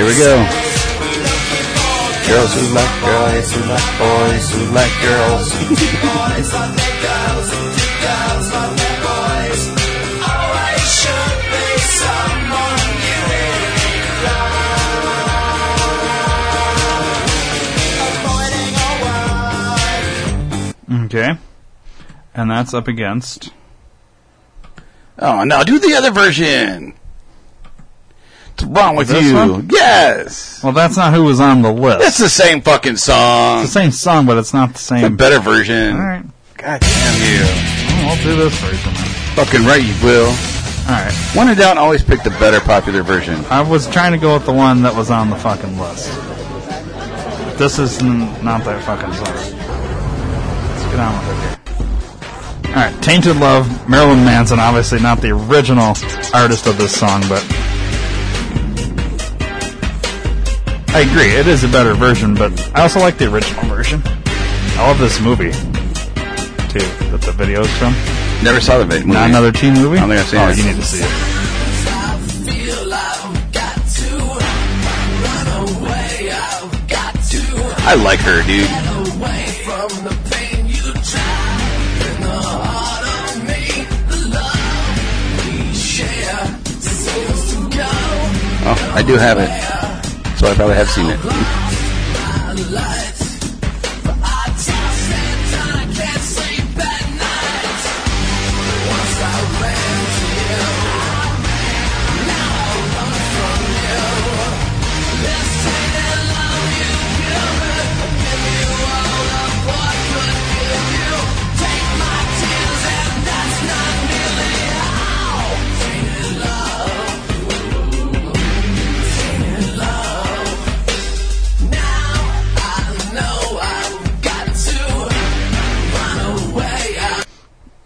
Here we go. Girls who like guys, who like boys, who like girls. boys love their girls, and girls love their boys. Always should be someone you really love. Avoiding a word. Okay. And that's up against. Oh, no, do the other version. What's wrong with This you? one? Yes. Well, that's not who was on the list. It's the same fucking song. It's the same song, but it's not the It's a better version. All right. God damn you. Well, I'll do this version. then. Fucking right, you will. All right. When in doubt, always pick the better popular version. I was trying to go with the one that was on the fucking list. This is n- not that fucking song. Let's get on with it here. Alright, Tainted Love, Marilyn Manson, obviously not the original artist of this song, but. I agree, it is a better version, but I also like the original version. I love this movie, too, that the video is from. Never saw the movie. Not another teen movie? I don't think I've seen oh, it. you need to see it. I've got to run away. I've got to I like her, dude. get away from the pain you drive in the heart of me. The love we share seems to go. Oh, I do have it. So I probably have seen it.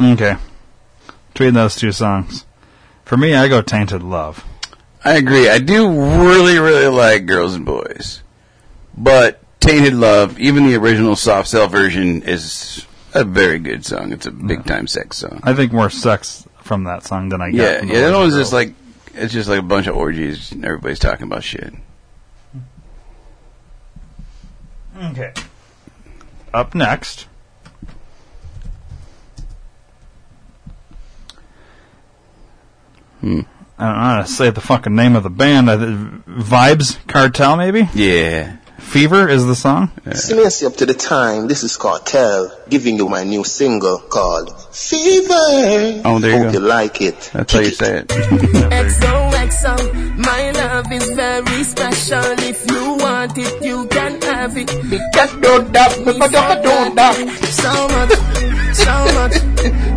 Okay. Between those two songs. For me, I go Tainted Love. I agree. I do really, really like Girls and Boys, but Tainted Love, even the original soft cell version, is a very good song. It's a big time sex song. I think more sex from that song than I get. Yeah, from the yeah. That one's just Girls. like it's just like a bunch of orgies. and Everybody's talking about shit. Okay. Up next. I don't know how to say the fucking name of the band. I, Vybz Kartel, maybe? Yeah. Fever is the song? Smash up to the time. This is Kartel giving you my new single called Fever. Oh, there you Hope go. you like it. That's how you say it. XOXO, my love is very special. If you want it, you can have it. Because do that, So much, so much,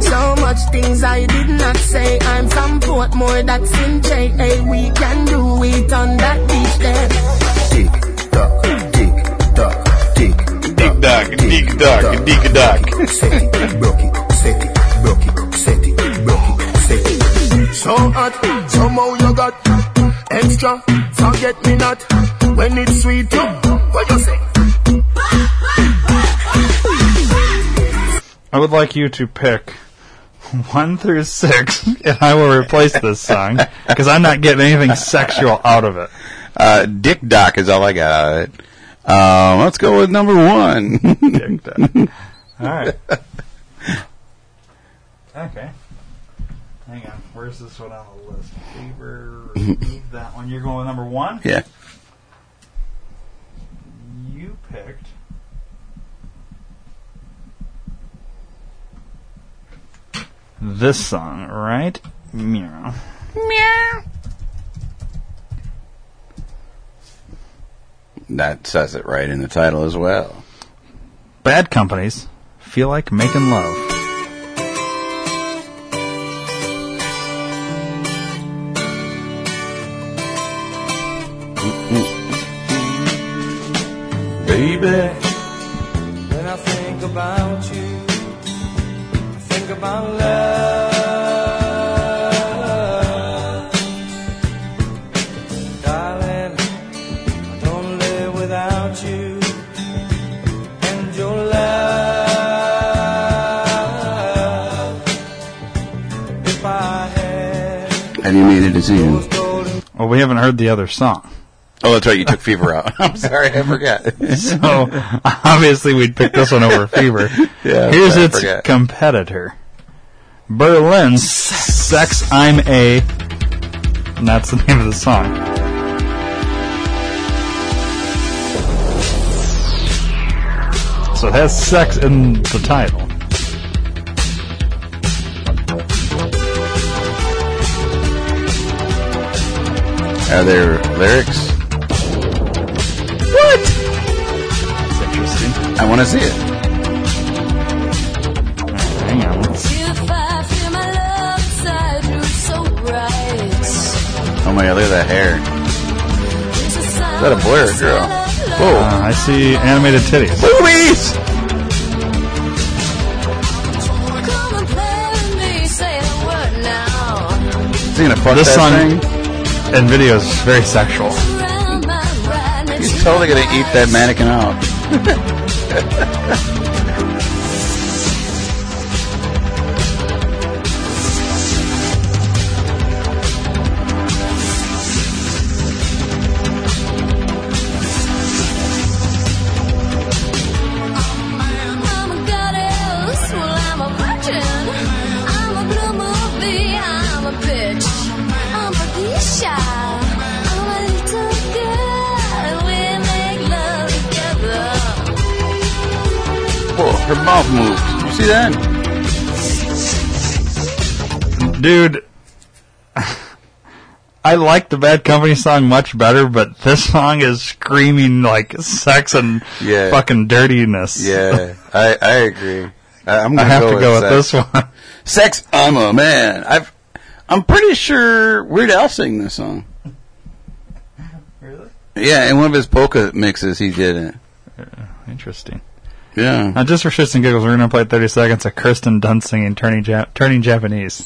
so much things I did not say. I'm from Portmore, that's in JA. We can do it on that beach there. Dick duck, dick duck, dick duck. And dick duck and dick duck. Set it broke it, set it, broke it, set it, broke it, set it. So hot, somehow you got extra. Forget me not when it's sweet. You, what you say? I would like you to pick one through six, and I will replace this song because I'm not getting anything sexual out of it. Uh, Dick Doc is all I got out of it. Um, let's go with number one. Dick Doc. All right. Okay. Hang on. Where's this one on the list? Remove that one. You're going with number one. Yeah. You picked. This song, right? Meow. Meow. That says it right in the title as well. Bad Company's feel like making love. Baby, when I think about you, I think about love. You made a decision? Well, we haven't heard the other song. Oh, that's right. You took Fever out. I'm sorry, I forgot. So obviously we'd pick this one over Fever. Yeah, Here's I its forgot. competitor. Berlin's Sex I'm A. And that's the name of the song. So it has sex in the title. Are there lyrics? What? That's interesting. I want to see it. Hang on. If I feel my love inside you so bright, Oh my god, look at that hair. Is that a boy or a girl? Whoa. Uh, I see animated titties. Boobies! Come and play with me, say the word now. Is he gonna fuck This that song thing? And videos is very sexual. Around my ride, and He's totally gonna eat that mannequin out. her mouth moves. You see that? Dude, I like the Bad Company song much better, but this song is screaming like sex and Yeah. fucking dirtiness. Yeah, I, I agree. I, I'm gonna have go to with go with sex. this one. Sex, I'm a man. I've, I'm pretty sure Weird Al sang this song. Really? Yeah, in one of his polka mixes, he did it. Uh, interesting. Yeah. Just for shits and giggles, we're going to play 30 seconds of Kirsten Dunst singing Turning, ja- Turning Japanese.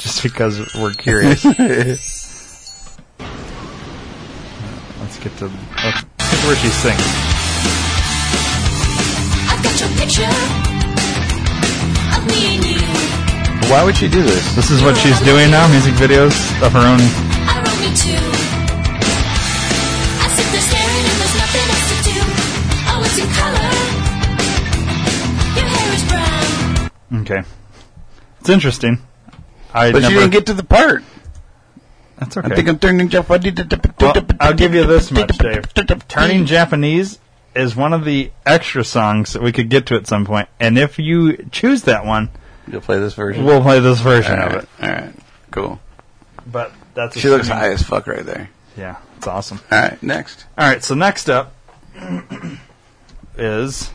Just because we're curious. let's get to let's get to where she sings. I've got your picture of me and you. Why would she do this? This is what she's doing now, music videos of her own. I wrote me too. Okay. It's interesting. I But never, she didn't get to the part. That's okay. I think I'm turning Japanese. Well, I'll give you this much, Dave. Turning Japanese is one of the extra songs that we could get to at some point. and if you choose that one, You'll play this version. we'll play this version All of it. All right. Cool. But that's She looks high as fuck right there. Yeah, it's awesome. All right. Next. All right, so next up is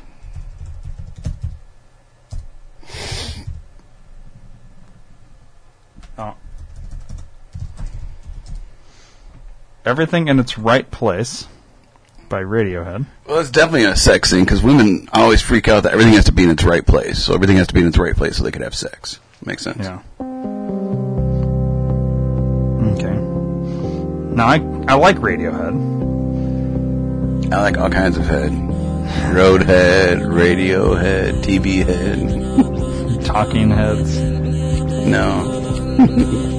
oh. Everything in its right place by Radiohead. Well, it's definitely a sex thing because women always freak out that everything has to be in its right place. So everything has to be in its right place so they could have sex. Makes sense. Yeah. Okay. Now I I like Radiohead. I like all kinds of head. Roadhead, Radiohead, radio TV head. Talking heads. No.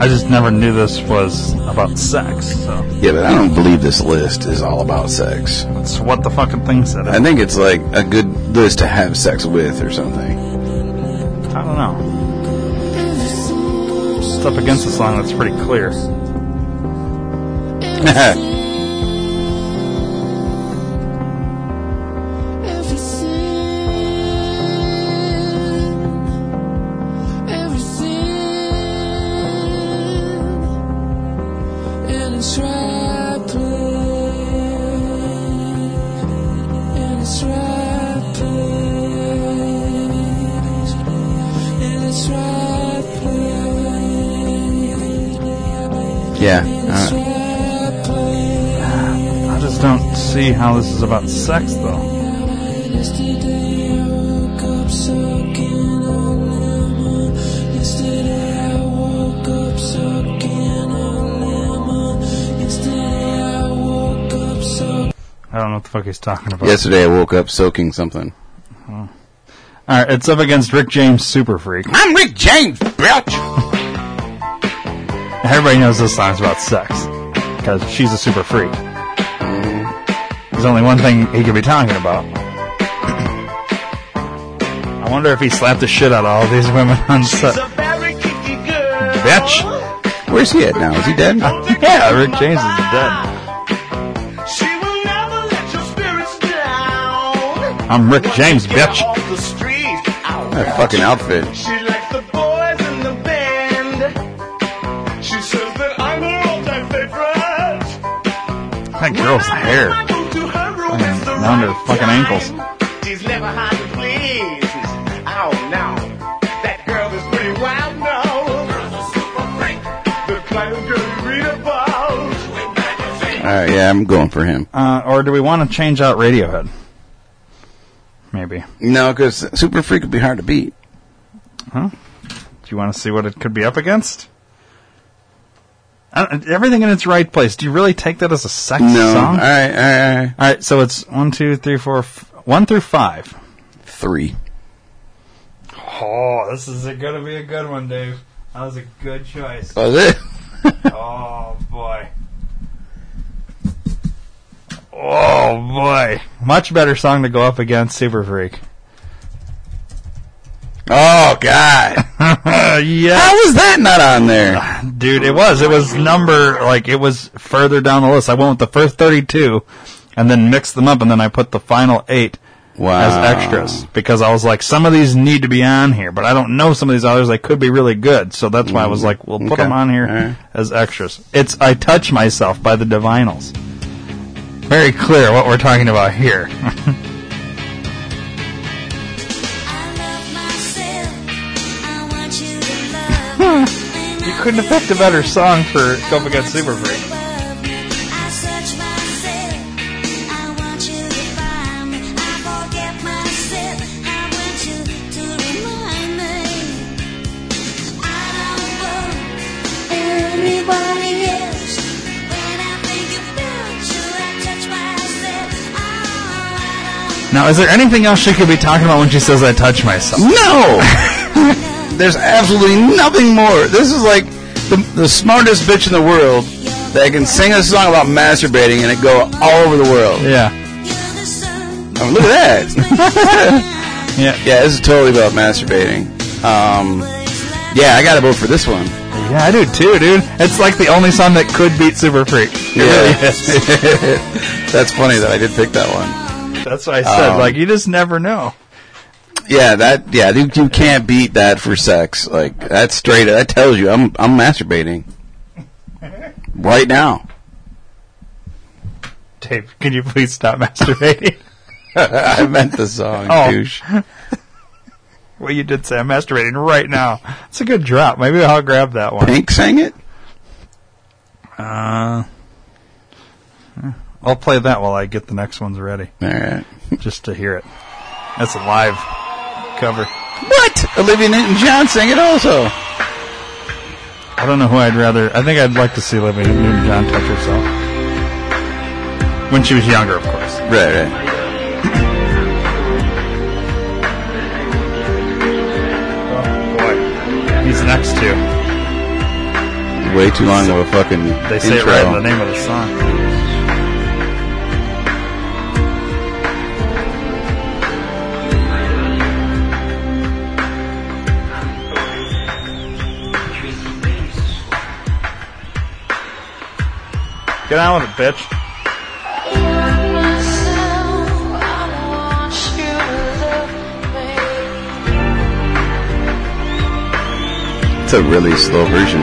I just never knew this was about sex. So Yeah, but I don't believe this list is all about sex. that's what the fucking thing said. I think it's like a good list to have sex with or something. I don't know. It's up against the song that's pretty clear. sex, though. I don't know what the fuck he's talking about. Yesterday I woke up soaking something. All right, it's up against Rick James, Super Freak. I'm Rick James, bitch. Everybody knows this song's about sex because she's a super freak. There's only one thing he could be talking about. I wonder if he slapped the shit out of all these women on set. Bitch. Where's he at now? Is he dead? yeah, Rick James is dead. I'm Rick James, bitch. That fucking outfit. She likes the boys in the band. She says that I'm her all-time favorite. That girl's hair. Fucking down to her fucking ankles. She's never hard to please. Oh no, that girl is pretty wild now. The kind of girl you read about. All right, yeah, I'm going for him. Uh, or do we want to change out Radiohead? Maybe. No, because Super Freak would be hard to beat. Huh? Do you want to see what it could be up against? I don't- everything in its right place. Do you really take that as a sex No. song? All right, all right, all right. All right, so it's one, two, three, four, f- one through five. Three. Oh, this is going to be a good one, Dave. That was a good choice. Was it? oh boy. Oh boy. Much better song to go up against Super Freak. Oh God! yeah. How was that not on there? Dude, it was. It was number, like, it was further down the list. I went with the first 32 and then mixed them up and then I put the final eight Wow. as extras because I was like, some of these need to be on here, but I don't know some of these others. They could be really good. So that's why I was like, we'll put Okay. them on here Alright. as extras. It's I Touch Myself by the Divinyls. Very clear what we're talking about here. you couldn't have picked a better song for Go Against Super Freak. Now, is there anything else she could be talking about when she says I touch myself? No! There's absolutely nothing more. This is like the, the smartest bitch in the world that can sing a song about masturbating and it go all over the world. Yeah. Oh, look at that. yeah. Yeah, this is totally about masturbating. Um, yeah, I gotta vote for this one. Yeah, I do too, dude. It's like the only song that could beat Super Freak. It really is. That's funny that I did pick that one. That's what I said. Um, like, you just never know. Yeah, that yeah, you, you can't beat that for sex. Like that's straight. That tells you I'm I'm masturbating right now. Dave, can you please stop masturbating? I meant the song, Oh. douche. well, you did say I'm masturbating right now. It's a good drop. Maybe I'll grab that one. Pink sang it. Uh, I'll play that while I get the next ones ready. All right. Just to hear it. That's a live cover. What? Olivia Newton-John sang it also. I don't know who I'd rather. I think I'd like to see Olivia Newton-John touch herself when she was younger, of course. Right, right. Boy, he's next to. Way too long of a fucking They say intro. it right in the name of the song. Get on with it, bitch. It's a really slow version.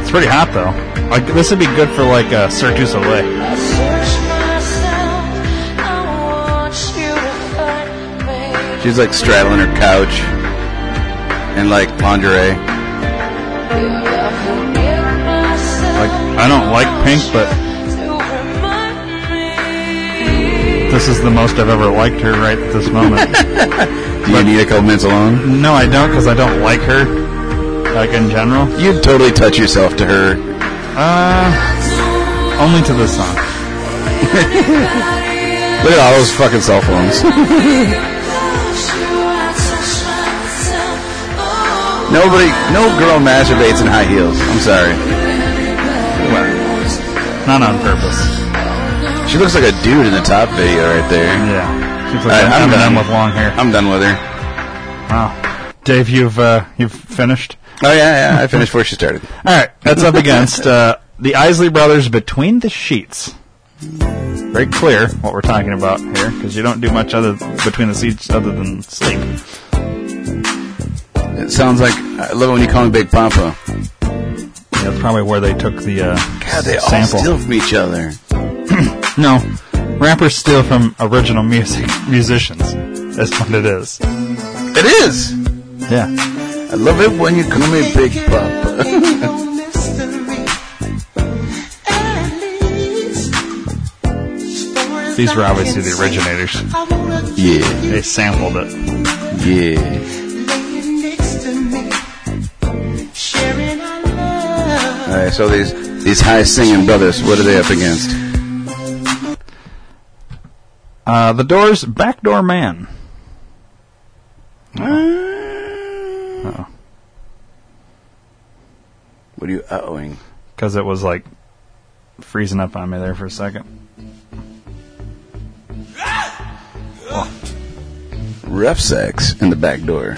It's pretty hot though. Like this would be good for like uh, Cirque du Soleil. She's like straddling her couch in like lingerie. Like I don't like pink, but this is the most I've ever liked her right at this moment. Do you need a couple minutes alone? no, I don't because I don't like her. Like in general, You'd totally touch yourself to her. uh, only to this song. Look at all those fucking cell phones. Nobody, no girl masturbates in high heels. I'm sorry. Well, Not on purpose. She looks like a dude in the top video right there. Yeah, she's like right, I'm Eminem done. with long hair. I'm done with her. Wow, Dave, you've uh, you've finished. Oh yeah, yeah. I finished before she started. All right, that's up against uh, the Isley Brothers "Between the Sheets." Very clear what we're talking about here, because you don't do much other between the sheets other than sleep. It sounds like I love it when you call me Big Papa. Yeah, that's probably where they took the uh, God, they all sample. steal from each other. No, rappers steal from original music musicians. That's what it is. It is. Yeah. I love it when you call me Big Papa. These were obviously the originators. yeah, They sampled it. yeah. So these these high singing brothers, what are they up against? Uh, the Doors' "Backdoor Man." Uh-oh. What are you uh-ohing? because it was like freezing up on me there for a second. Rough sex in the back door.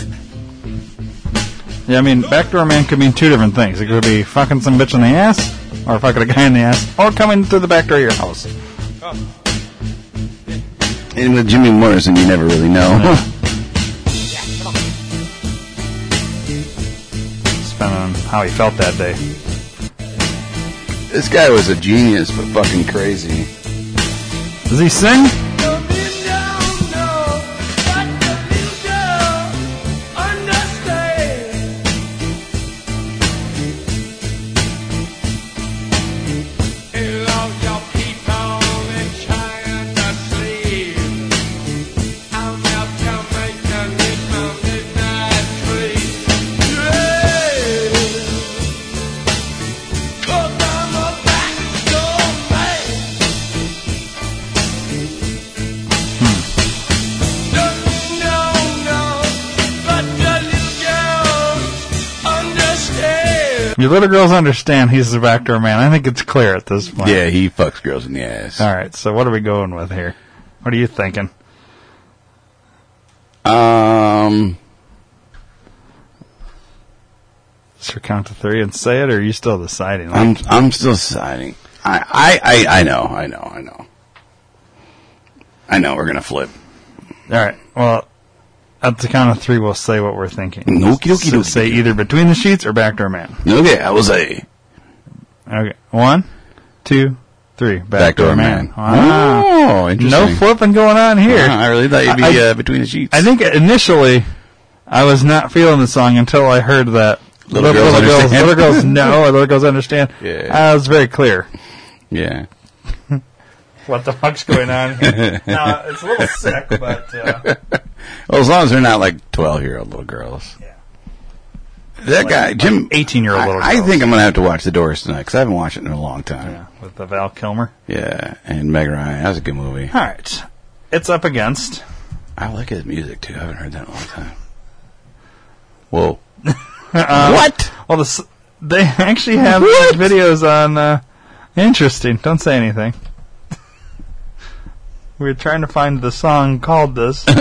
Yeah, I mean, backdoor man could mean two different things. It could be fucking some bitch in the ass, or fucking a guy in the ass, or coming through the back door of your house. And with Jimmy Morrison, you never really know. Depending on how he felt that day. this guy was a genius, but fucking crazy. Does he sing? Little girls understand he's the backdoor man. I think it's clear at this point. Yeah, he fucks girls in the ass. All right. So what are we going with here? What are you thinking? Um, Sir, count to three and say it, or are you still deciding? I'm I'm still deciding. I, I, I, I know, I know, I know. I know we're gonna flip. All right. Well, at the count of three, we'll say what we're thinking. Okie dokie So dokie. say either between the sheets or backdoor man. Okay, I will say Okay. One, two, three. Backdoor, Backdoor man. Man. Wow. Oh, interesting. No flipping going on here. Wow, I really thought you'd be I- uh, between the sheets. I think initially I was not feeling the song until I heard that Little girls understand. little girls know, or little girls understand. Yeah. Uh, it was very clear. yeah. What the fuck's going on here? now, it's a little sick, but uh, Well, as long as they're not like twelve-year-old little girls. Yeah. That guy, Jim, eighteen-year-old little I, I think I'm gonna have to watch The Doors tonight because I haven't watched it in a long time. yeah, with the Val Kilmer. Yeah, and Meg Ryan. That was a good movie. All right, it's up against. I like his music too. I haven't heard that in a long time. Whoa. Uh, What? Well, the, they actually have videos on. Uh, interesting. Don't say anything. We were trying to find the song called this.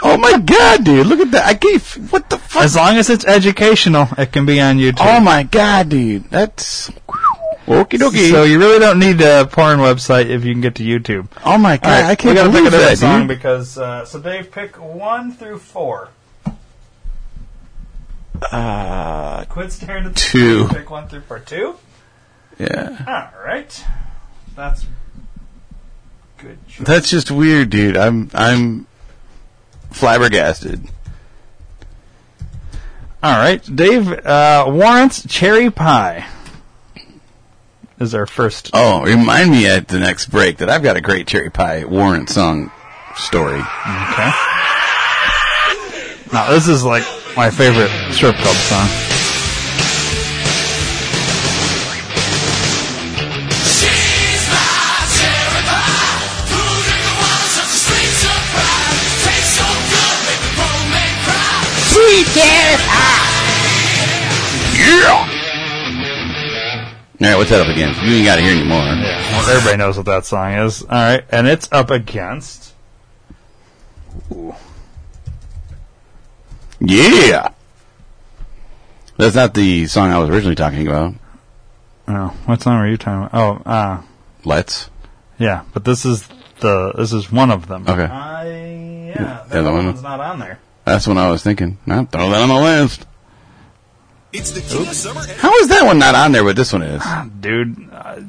Oh my god, dude! Look at that. I can't. f- What the fuck? As long as it's educational, it can be on YouTube. Oh my god, dude! That's okie dokie. So you really don't need a porn website if you can get to YouTube. oh my god, I can't we gotta believe pick a different that, song dude. because uh, so Dave, pick one through four. Uh, Quit staring at the Two. Pick one through four. Two. yeah. All right, that's good. choice. That's just weird, dude. I'm I'm flabbergasted. All right, Dave uh, Warrant's cherry pie. Is our first. Oh, remind me at the next break that I've got a great cherry pie warrant song story. Okay. Now this is like my favorite strip club song. Sweet. Yeah. All right, what's that up against? You ain't got to hear anymore. Yeah, well, everybody knows what that song is. All right, and it's up against. Yeah. That's not the song I was originally talking about. Oh, what song were you talking about? Oh, uh, Let's. yeah, but this is the this is one of them. Okay. I yeah, The other that one? one's not on there. That's what I was thinking. No, throw that on the list. It's the King of Summer. How is that one not on there, but this one is? Dude, uh,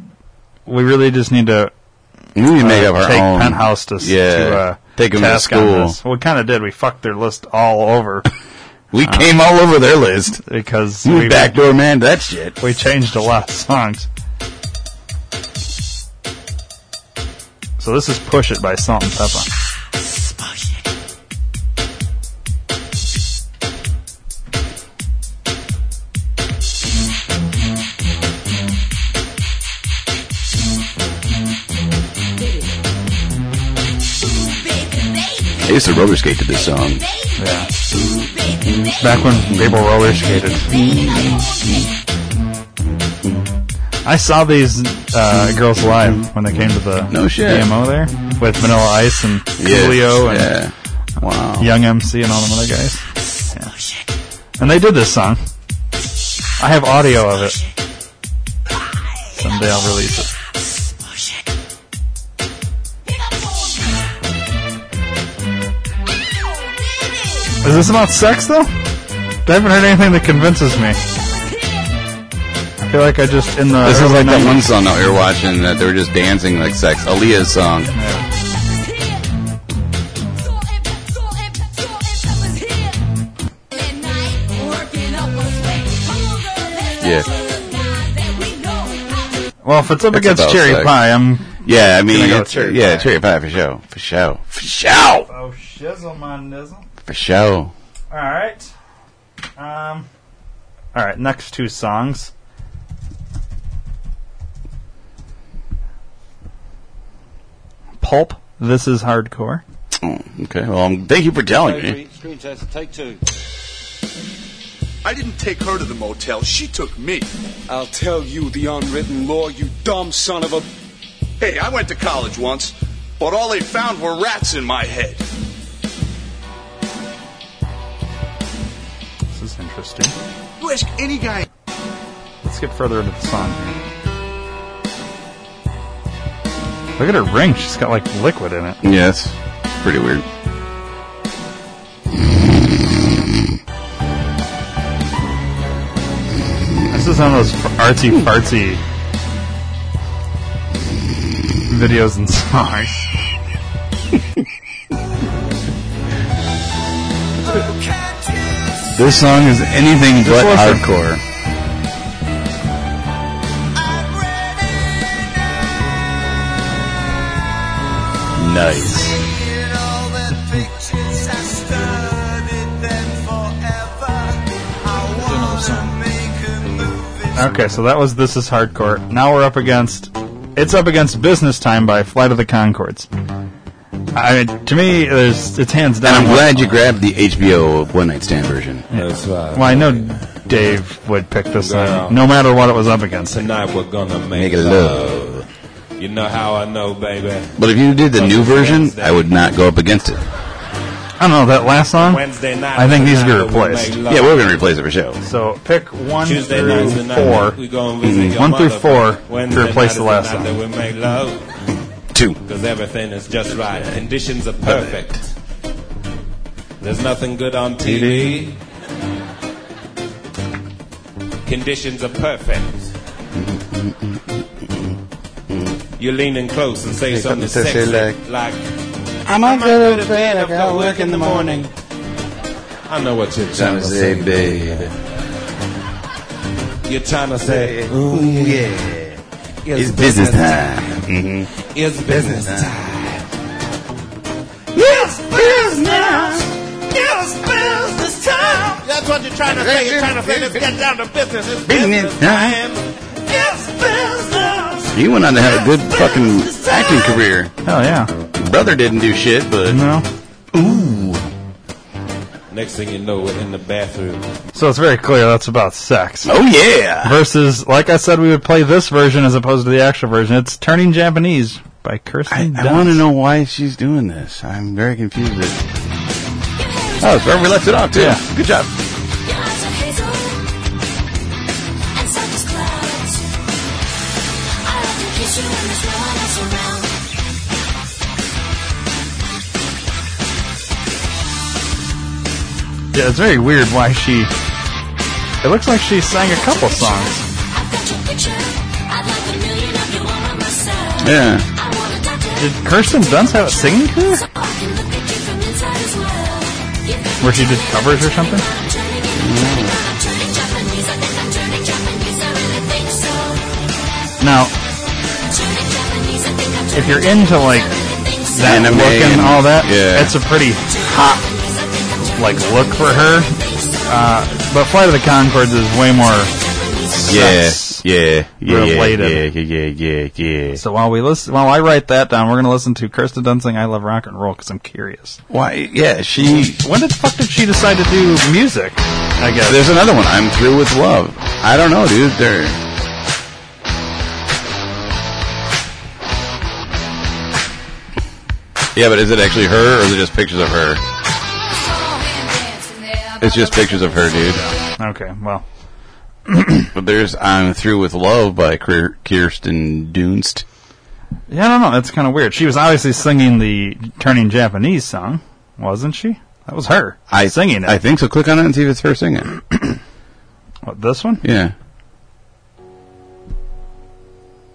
we really just need to We need to make uh, up our take own. Penthouse to, yeah, to uh, take them to task on school. this. We kind of did. We fucked their list all over We came all over their list. because You we backdoor man, that shit. we changed a lot of songs. So this is "Push It" by Salt-N-Pepa. Used to roller skate to this song. Yeah. Back when people roller skated. I saw these uh, girls live when they came to the No shit. DMO there with Vanilla Ice and Coolio and yeah. Wow. Young MC and all them other guys. Yeah. And they did this song. I have audio of it. Someday I'll release it. Is this about sex though? I haven't heard anything that convinces me. I feel like I just in the This is early like that one song that we were watching that they were just dancing like sex. Aaliyah's song. Yeah. Well, if it's up It's against cherry sex. pie, I'm Yeah, I mean, Gonna go it's- cherry yeah, pie. cherry pie for sure, for sure, for sure, oh shizzle my nizzle. For sure. All right. Um. All right. Next two songs. Pulp. This is hardcore. Oh, okay, well, um, thank you for telling me. Screen test, take two. I didn't take her to the motel. She took me. I'll tell you the unwritten law, you dumb son of a. Hey, I went to college once, but all they found were rats in my head. This interesting. You ask any guy. Let's get further into the song. Look at her ring. She's got like liquid in it. Yes. Pretty weird. This is one of those artsy fartsy videos and songs. This song is anything but hardcore. Nice. Okay, so that was This Is Hardcore. Now we're up against It's Up Against Business Time by Flight of the Conchords. I mean, to me, there's, it's hands down. And. I'm glad you grabbed the HBO One Night Stand version. That's right. Uh, well, I know Dave would pick this Girl. song, no matter what it was up against. Tonight we're gonna make, Make it love. You know how I know, baby. But if you did the new version, I would not go up against it. I don't know that last song. Wednesday night. I think needs to be tonight we replaced. make love. Yeah, we're going to replace it for show. So pick one Tuesday through night's the night four. we gonna visit mm-hmm. your One through mother. four Wednesday to replace the night last is the night song. that we make love. Two. Because everything is just right. Conditions are perfect. There's nothing good on TV. Conditions are perfect. You're leaning close and say Say something something sexy, sexy like, I'm I might go to bed, I've got work in the morning. I know what you're trying to say, baby. You're trying to say, Ooh, yeah. It's business time. hmm It's business time. Trying to say. You're trying to say, let's get down to business. It's Business business time. time. It's business. He went on to have a good fucking acting career. Hell yeah. Brother didn't do shit, but No. ooh, Next thing you know, we're in the bathroom. So it's very clear that's about sex. oh yeah. Versus, like I said, we would play this version as opposed to the actual version. It's Turning Japanese by Kirsten I, I Dunst. want to know why she's doing this. I'm very confused. Oh, it's where we left it off too. Yeah. Good job. Yeah, it's very weird why she. It looks like she sang a couple songs. Yeah. Did Kirsten Dunst have a singing career? Where she did covers or something? Mm. I'm turning if you're into like that Anime look and all that, yeah. it's a pretty hot like look for her. Uh, but Flight of the Conchords is way more Yeah. Yeah. Yeah. related. Yeah. Yeah. Yeah. Yeah. Yeah. So while we listen, while I write that down, we're gonna listen to Kirsten Dunst "I Love Rock and Roll" because I'm curious. Why? Yeah. She. When the fuck did she decide to do music? I guess There's another one. I'm through with love. I don't know, dude. They're. Yeah, but is it actually her or is it just pictures of her? It's just pictures of her, dude. okay. Well, But there's I'm Through with Love by Kirsten Dunst. yeah, I don't know. That's kind of weird. She was obviously singing the "Turning Japanese" song, wasn't she? That was her I singing it. I think so. Click on it and see if it's her singing. What, this one? Yeah.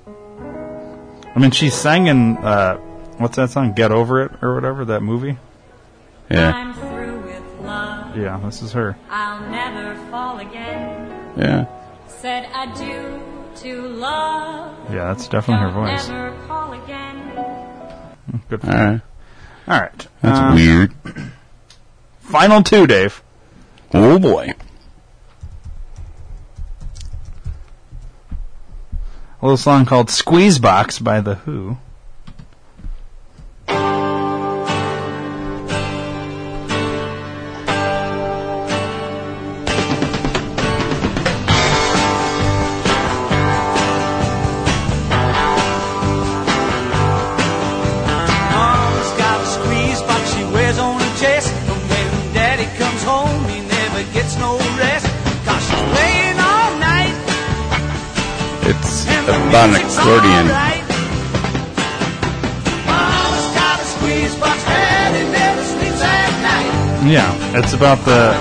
I mean, she sang in uh, what's that song? "Get Over It" or whatever that movie. Yeah. I'm through with love. Yeah, this is her. I'll never fall again. Yeah. Said adieu to love. Yeah, that's definitely her Don't voice. Never call again. Good for All her. right. All right. That's Uh, weird. Final two, Dave. Oh boy. A little song called "Squeeze Box" by the Who. About an accordion. Yeah, it's about the.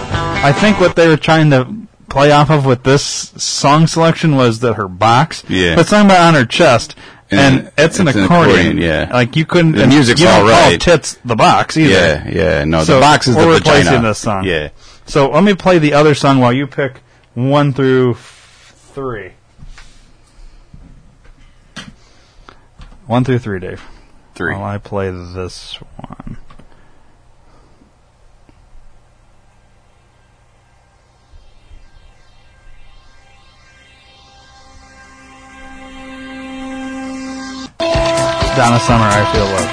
I think what they were trying to play off of with this song selection was that her box. Yeah. But it's talking about on her chest, and, And it's, an it's an accordion. accordion, yeah. Like you couldn't. The music's you all call tits the box either. Yeah, yeah, no, the box is the we're replacing vagina. this song. Yeah. So let me play the other song while you pick one through three. One through three, Dave. Three. While I play this one. Donna Summer, I feel love.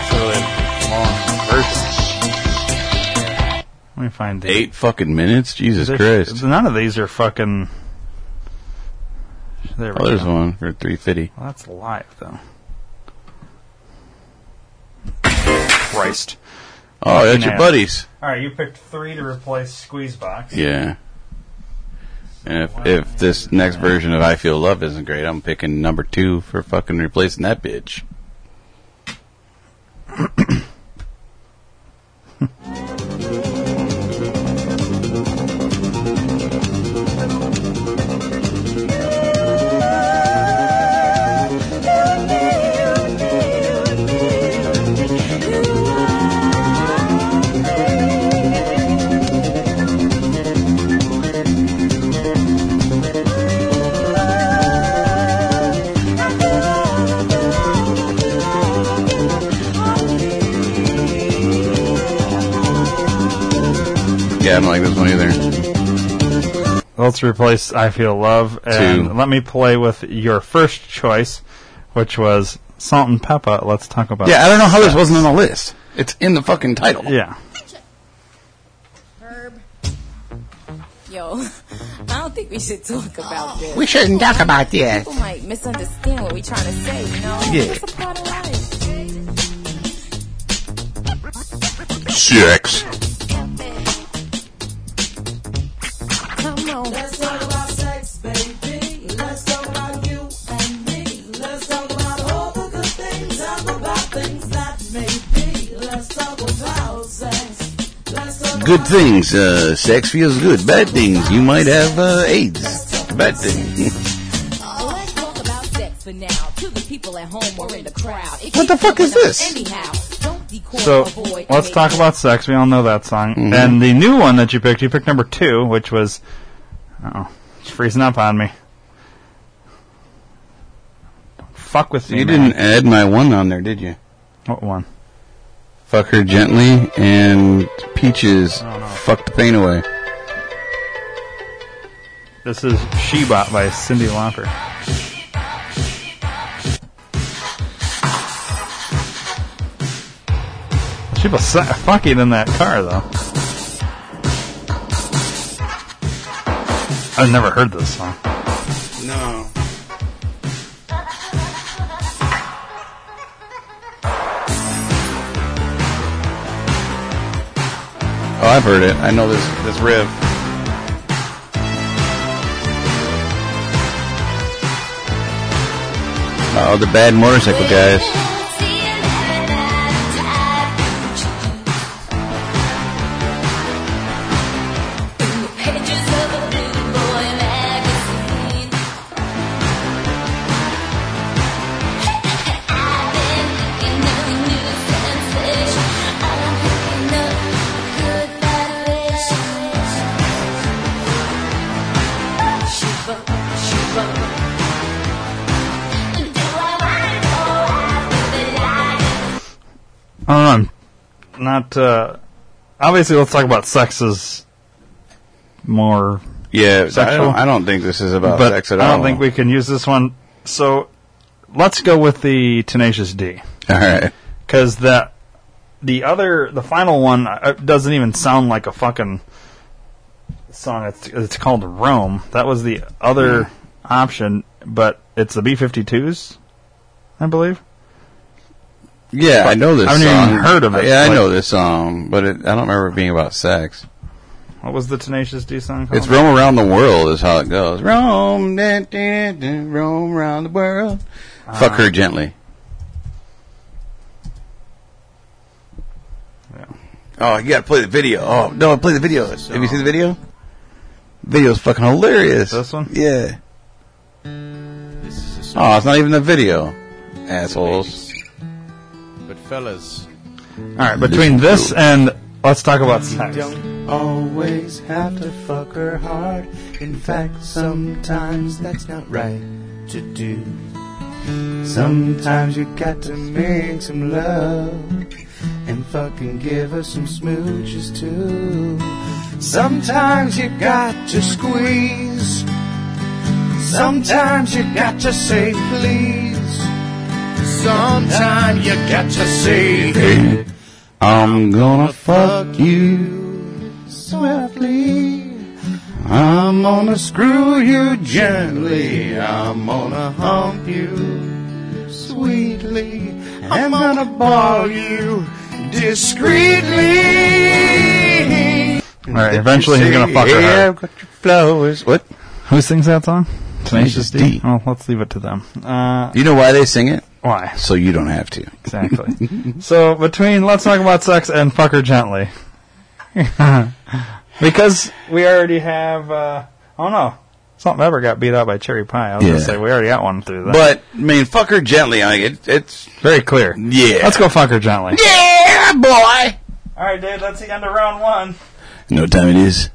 It's really long version. Let me find the Eight fucking minutes? Jesus There's- Christ. None of these are fucking. There we Oh, there's go. one for 350. Well, that's live though. Christ. Oh, that's your ass. buddies. All right, you picked three to replace Squeezebox. Yeah. And if, if this next version of I Feel Love isn't great, I'm picking number two for fucking replacing that bitch. Let's replace I Feel Love and Two. let me play with your first choice, which was Salt-N-Pepa. Let's talk about. Yeah, I don't know how this wasn't on the list. It's in the fucking title. Yeah. Herb. Yo, I don't think we should talk about this. We shouldn't talk about this. People might misunderstand what we're trying to say, you know? Yeah. It's a part of life. Six. Come on. Let's talk about sex, baby. Let's talk about you and me. Let's talk about all the good things and the bad things that may be. Let's talk about sex. Let's talk Good things. Uh, sex feels good. Bad things. You might have uh, AIDS. Bad thing. Let's talk about sex for now. To the people at home or in the crowd. It What the fuck is this? Anyhow, So let's talk about sex. We all know that song. Mhm. And the new one that you picked, you picked number two, which was. Oh, it's freezing up on me. Don't fuck with me. You man. didn't add my one on there, did you? What one? Fuck her gently and Peaches. Oh, fuck the pain away. This is She Bop by Cyndi Lauper. She was fucking in that car though. I've never heard this song. No. Oh, I've heard it. I know this this riff. Oh, the bad motorcycle guys. Not. Uh, obviously, let's talk about sex as more. Yeah, I sexual. don't, I don't think this is about but sex at all. I don't think we can use this one. So let's go with the Tenacious D. All right. Because that the other the final one uh, doesn't even sound like a fucking song. It's it's called Roam. That was the other Hmm. option, but it's the B52s, I believe. Yeah, I know this I haven't song. even heard of it, Yeah, I like- know this song, but it, I don't remember it being about sex. What was the Tenacious D song called? It's roam around the world is how it goes. Roam, da, da, da, roam around the world. Ah. Fuck her gently. Oh, you gotta play the video. Oh no, play the video. Have you seen the video? Video's fucking hilarious. This one? Yeah. Oh, it's not even the video. Assholes. But fellas, All right, between this and let's talk about sex. Don't always have to fuck her hard. In fact, sometimes that's not right to do. Sometimes you got to make some love and fucking give her some smooches too. Sometimes you got to squeeze. Sometimes you got to say please. Sometimes you got to say hey. I'm gonna fuck you softly. I'm gonna screw you gently. I'm gonna hump you sweetly. I'm gonna ball you discreetly. All right, eventually he's gonna fuck her. Yeah. I've got your flowers. What? Who sings that song? Tenacious Tenacious D. D. Oh, let's leave it to them. Uh, You know why they sing it? Why? So you don't have to. Exactly. so between let's talk about sex and fuck her gently, because we already have. Uh, oh no, something ever got beat out by cherry pie. I was Yeah. gonna say we already got one through that. But I mean, fuck her gently. I it, it's very clear. yeah. Let's go fuck her gently. Yeah, boy. All right, Dave. That's the end of round one. You know what time it is?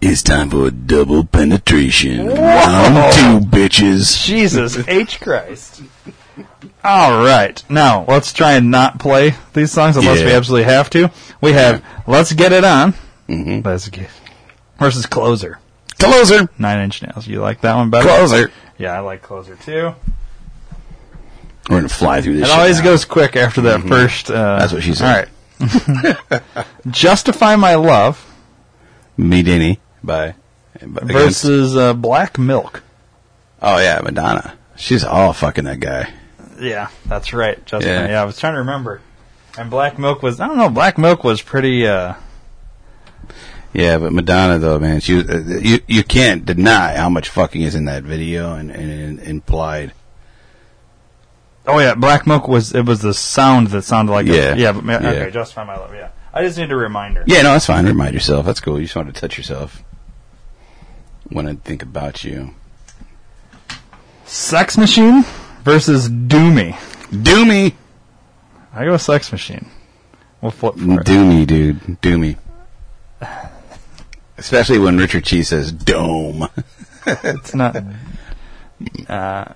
It's time for a double penetration. Round two, bitches. Jesus H Christ. All right, now let's try and not play these songs unless we absolutely have to. We have "Let's Get It On" Mm-hmm. Let's get versus "Closer." Closer. Nine Inch Nails. You like that one better? Closer. Yeah, I like "Closer" too. We're gonna fly through this. It always now. goes quick after that Mhm. first. Uh, That's what she said. All right. Justify My Love Me by against- versus uh, Black Milk. Oh yeah, Madonna. She's all fucking that guy. Yeah, that's right. Justify. Yeah. Yeah. I was trying to remember. And Black Milk was I don't know. Black Milk was pretty. uh Yeah, but Madonna though, man, she uh, you you can't deny how much fucking is in that video and, and, and implied. Oh yeah, Black Milk was it was the sound that sounded like Yeah. a, yeah, but, Yeah. okay, Justify My Love. Yeah, I just need a reminder. Yeah, no, that's fine. Remind yourself. That's cool. You just want to touch yourself when I think about you. Sex Machine versus Do Me. Do me. I go a Sex Machine. We'll flip for it. Do me, dude. Do me. Especially when Richard Cheese says dome. it's not. Uh,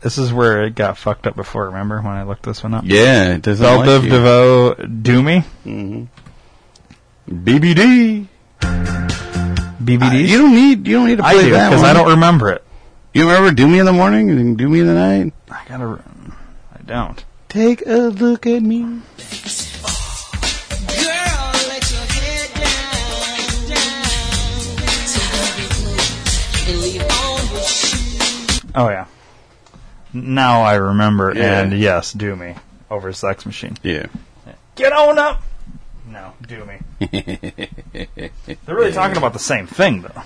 this is where it got fucked up before. Remember when I looked this one up? Yeah, it doesn't Belle like you. DeVoe, Do Me. Mm-hmm. BBD. BBD. you don't need. You don't need to I play do that because. I don't remember it. You remember "Do Me in the Morning" and "Do Me in the Night"? I gotta. I don't. Take a look at me. Oh yeah. Now I remember, Yeah. and yes, Do Me over a Sex Machine. Yeah. Get on up. No, Do Me. They're really talking about the same thing, though.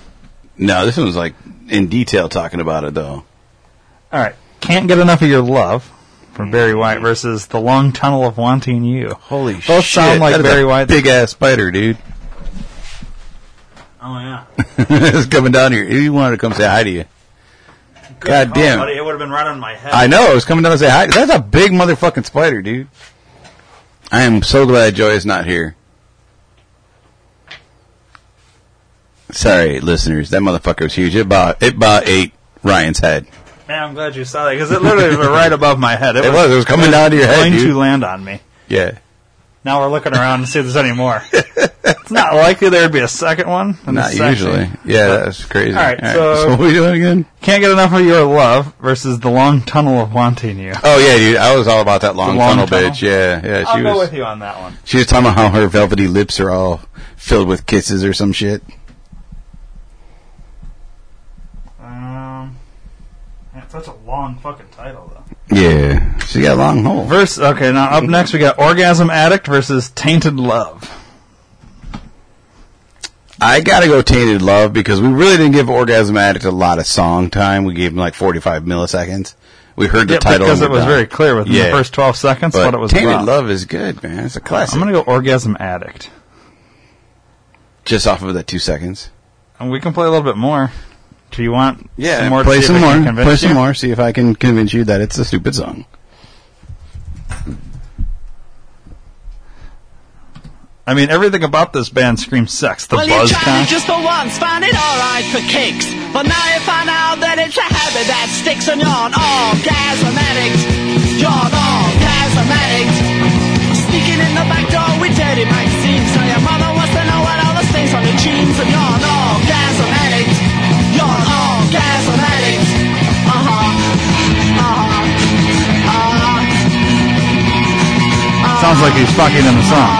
No, this one's like in detail talking about it though. All right, can't get enough of your love from Barry mm-hmm. White versus the Long Tunnel of Wanting You. Holy Both shit! Both sound like that is Barry White. big ass spider, dude. Oh yeah. it's coming down here. He wanted to come say hi to you. God damn. buddy, it would have been right on my head. I know. It was coming down to say hi. That's a big motherfucking spider, dude. I am so glad Joy is not here. Sorry, listeners. That motherfucker was huge. It about it about ate Ryan's head. Man, I'm glad you saw that because it literally was right above my head. It was. It was coming down to your head, going dude. to land on me. Yeah. Now we're looking around to see if there's any more. it's not likely there'd be a second one. Not usually. Yeah, that's crazy. All right, so- so what are we doing again? Can't get enough of your love versus the long tunnel of wanting you. Oh yeah, dude. I was all about that long, long tunnel, tunnel? bitch. Yeah, yeah. She I'll go was. with you on that one. She was talking about how her velvety lips are all filled with kisses or some shit. Um, that's such a long fucking title though. Yeah, she got a long hole. Verse. Okay, now up next we got Orgasm Addict versus Tainted Love. I gotta go Tainted Love because we really didn't give Orgasm Addict a lot of song time. We gave him like 45 milliseconds. We heard the Yeah, title because it was done. very clear within the first 12 seconds But what it was Tainted about. Love is good, man. It's a classic. I'm going to go Orgasm Addict. Just off of that two seconds. And we can play a little bit more. Do you want Yeah, some more play some if I can more. Play some you? more. See if I can convince you that it's a stupid song. I mean, everything about this band screams sex. The well, you buzz tried it just for once, found it alright for kicks. But now you find out that it's a habit that sticks and you're an orgasm addict. You're an orgasm addict. Sneaking in the back door with dirty magazines. So your mother wants to know what all the stains on your jeans. And you're an orgasm addict. Sounds like he's fucking in the song.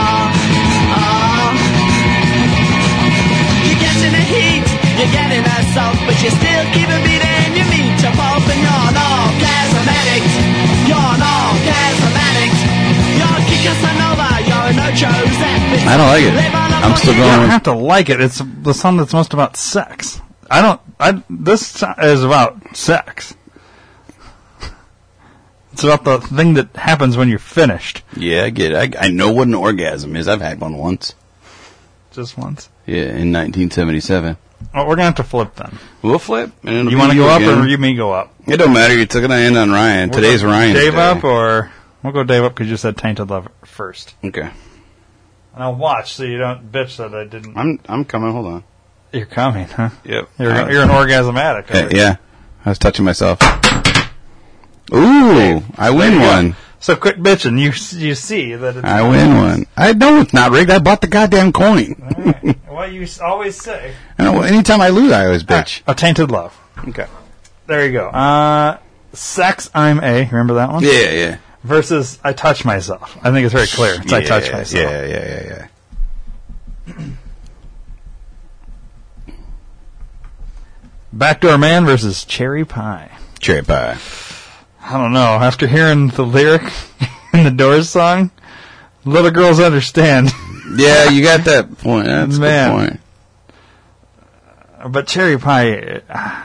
You get in the heat, you get in the salt, but you still keep a beat and you meet your pulp and you're an orgasm addict. You're an orgasm addict. You're a Casanova, you're an Ocho's. I don't like it. Live on a I'm still going. You going don't have to like it. It's the song that's most about sex. I don't. I this so- is about sex. It's about the thing that happens when you're finished. Yeah, I get it. I, I know what an orgasm is. I've had one once. Just once. Yeah, in 1977. Well, we're gonna have to flip then. We'll flip. and You want to go up again. or you me go up? It don't matter. Going to end on Ryan. We'll Today's go Ryan's Dave day. up or we'll go Dave up because you said tainted love first. Okay. And I'll watch so you don't bitch that I didn't. I'm I'm coming. Hold on. You're coming, huh? Yep. You're, Uh, you're an orgasm addict. Yeah, yeah. I was touching myself. Ooh, I win one. So quit bitching. You you see that it's I win one. I know it's not rigged. I bought the goddamn coin. What you s- always say. I know. Anytime I lose, I always bitch. A tainted love. Okay. There you go. Uh, sex. I'm a. Remember that one? Yeah, yeah. Versus I touch myself. I think it's very clear. It's I Yeah, touch myself. Yeah, yeah, yeah, yeah. Backdoor man versus cherry pie. Cherry pie. I don't know. After hearing the lyric in the Doors song, little girls understand. Yeah, you got that point. That's Man. a good point. But cherry pie. uh,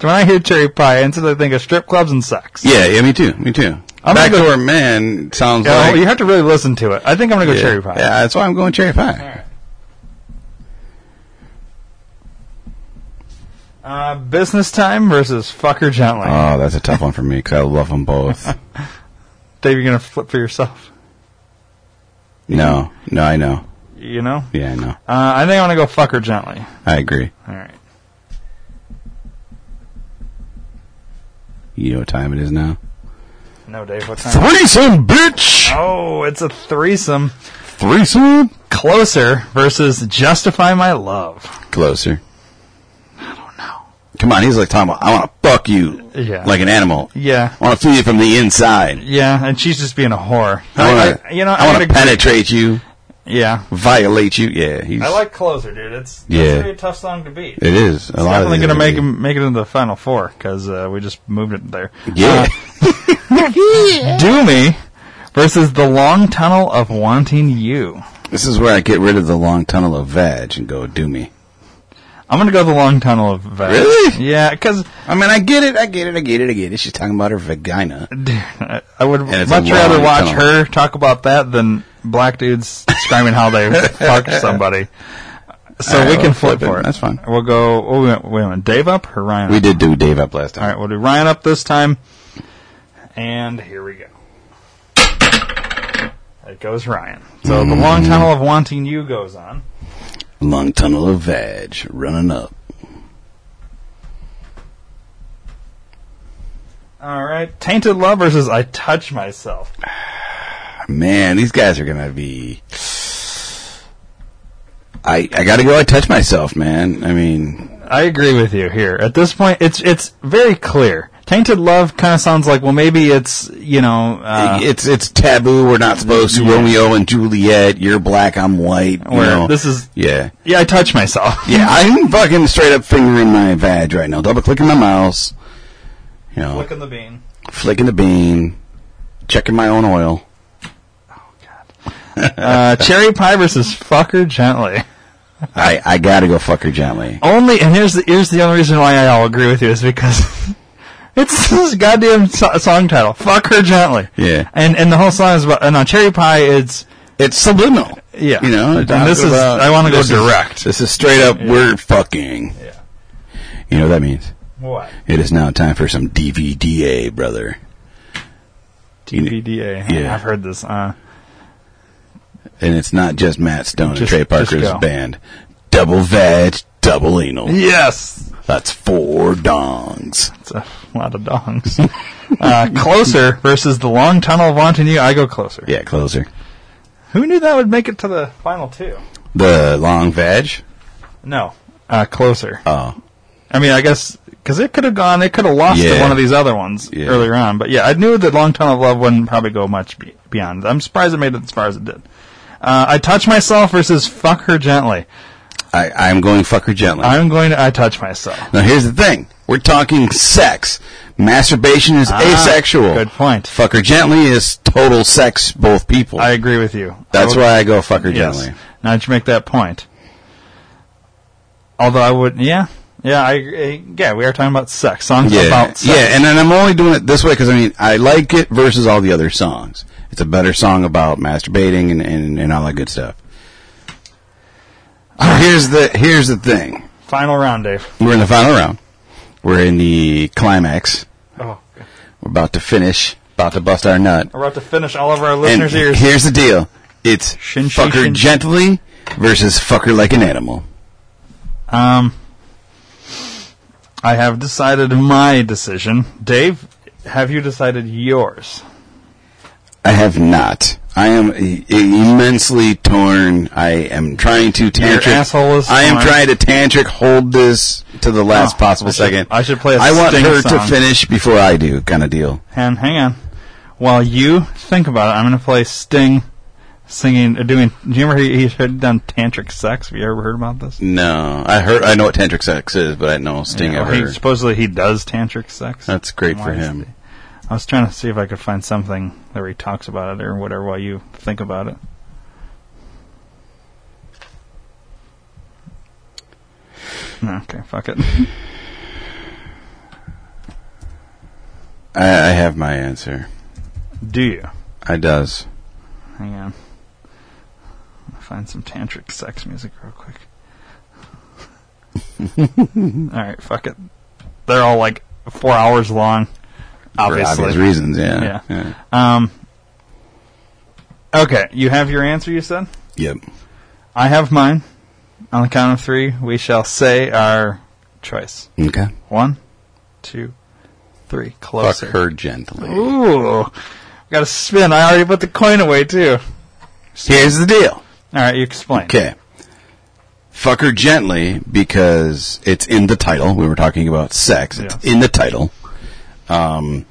When I hear cherry pie, I instantly think of strip clubs and sex. Yeah, yeah, me too. Me too. I'm gonna go- Backdoor man sounds Yeah, well, like you have to really listen to it. I think I'm going to go yeah, cherry pie. Yeah, that's why I'm going cherry pie. Uh, business time versus fucker gently. Oh, that's a tough one for me because I love them both. Dave, you're going to flip for yourself. no, no, I know. You know? Yeah, I know. Uh, I think I want to go fucker gently. I agree. All right. You know what time it is now? No, Dave, what time? Threesome, bitch! Oh, it's a threesome. Threesome? Closer versus justify my love. Closer. I don't know. Come on, he's like talking about, I want to fuck you Yeah. like an animal. Yeah. I want to feel you from the inside. Yeah, and she's just being a whore. I want I- to, you know, I, I want gotta penetrate you, Yeah. violate you. Yeah, he's. I like Closer, dude. It's that's Yeah. a tough song to beat. It is. A It's lot definitely going to make him make it into the final four because uh, we just moved it there. Yeah. Uh, Do me versus the long tunnel of wanting you. This is where I get rid of the long tunnel of vag and go do me. I'm going to go the long tunnel of vag. Really? Yeah, because I mean, I get it, I get it, I get it, I get it. She's talking about her vagina. I I would And it's a much rather watch tunnel. her talk about that than black dudes screaming how they fucked somebody. So All right, we can flip, flip it. for it. That's fine. We'll go. Oh, a minute. Dave up or Ryan? We up? did do Dave up last time. right, we'll do Ryan up this time. And here we go. It goes Ryan. So the long Mm. tunnel of wanting you goes on. Long tunnel of vag running up. All right, tainted love versus I touch myself. Man, these guys are gonna be. I I gotta go. I touch myself, man. I mean, I agree with you here. At this point, it's it's very clear. Tainted love kind of sounds like well, maybe it's you know uh, it's it's taboo. We're not supposed to. Yeah. Romeo and Juliet. You're black. I'm white. You know. this is yeah. yeah. I touch myself. Yeah, I'm fucking straight up fingering my vag right now. Double clicking my mouse. You know, Flicking the bean. flicking the bean, checking my own oil. uh, cherry pie versus fucker gently. I, I gotta go fuck her gently. Only, and here's the here's the only reason why I'll agree with you is because it's this goddamn so- song title. Fuck her gently. Yeah. And and the whole song is about. And on cherry pie, it's It's subliminal. yeah. You know, and this is about- I want to go is- direct. This is straight up, we're fucking. Yeah. You know what that means? What? It is now time for some DVDA, brother. DVDA. Yeah. I've heard this. Uh, And it's not just Matt Stone and Trey Parker's band. Double veg, double anal. yes. That's four dongs. It's a lot of dongs. uh, closer versus the long tunnel of wanting you. I go closer. Yeah, closer. Who knew that would make it to the final two? The long veg? No. Uh, closer. Oh. I mean, I guess because it could have gone, it could have lost to one of these other ones Yeah. earlier on. But yeah, I knew that Long Tunnel of Love wouldn't probably go much be- beyond. I'm surprised it made it as far as it did. Uh, I touch myself versus fuck her gently. I, I'm going fuck her gently. I'm going to I touch myself. now here's the thing. We're talking sex. Masturbation is Ah, asexual. Good point. Fuck her gently is total sex, both people. I agree with you. That's I would- why I go fuck her Yes. gently. Now that you make that point. Although I would, yeah, yeah, I, I yeah, we are talking about sex songs Yeah, about sex. yeah, and then I'm only doing it this way because I mean I like it versus all the other songs. It's a better song about masturbating and, and, and all that good stuff. Here's the here's the thing. Final round, Dave. We're in the final round. We're in the climax. Oh, We're about to finish. About to bust our nut. we're about to finish all of our And listeners' ears. here's the deal. It's Shin, fuck her shin, shin. gently versus fuck her like an animal. Um, I have decided my decision. Dave, have you decided yours? I have not. I am immensely torn. I am trying to tantric. asshole is I am trying to tantric hold this to the last Oh, possible I should- second. I should play a I want her to finish before I do, kind of deal. And hang on, while you think about it, I'm going to play Sting singing, uh, doing. Do you remember he, he had done tantric sex? Have you ever heard about this? No, I heard. I know what tantric sex is, but I know Sting Yeah, ever. he, supposedly he does tantric sex. That's great for him. I was trying to see if I could find something where he talks about it or whatever while you think about it. Okay, fuck it. I, I have my answer. Do you? I does. Hang on. I'll find some tantric sex music real quick. Alright, fuck it. They're all like four hours long. Obviously. For obvious reasons, yeah. Yeah. Um Okay, you have your answer you said? Yep. I have mine. On the count of three, we shall say our choice. Okay. One, two, three. Closer. Fuck her gently. Ooh. Got to spin. I already put the coin away too. Here's the deal. All right, you explain. Okay. Fuck her gently because it's in the title. We were talking about sex. It's in the title. Um,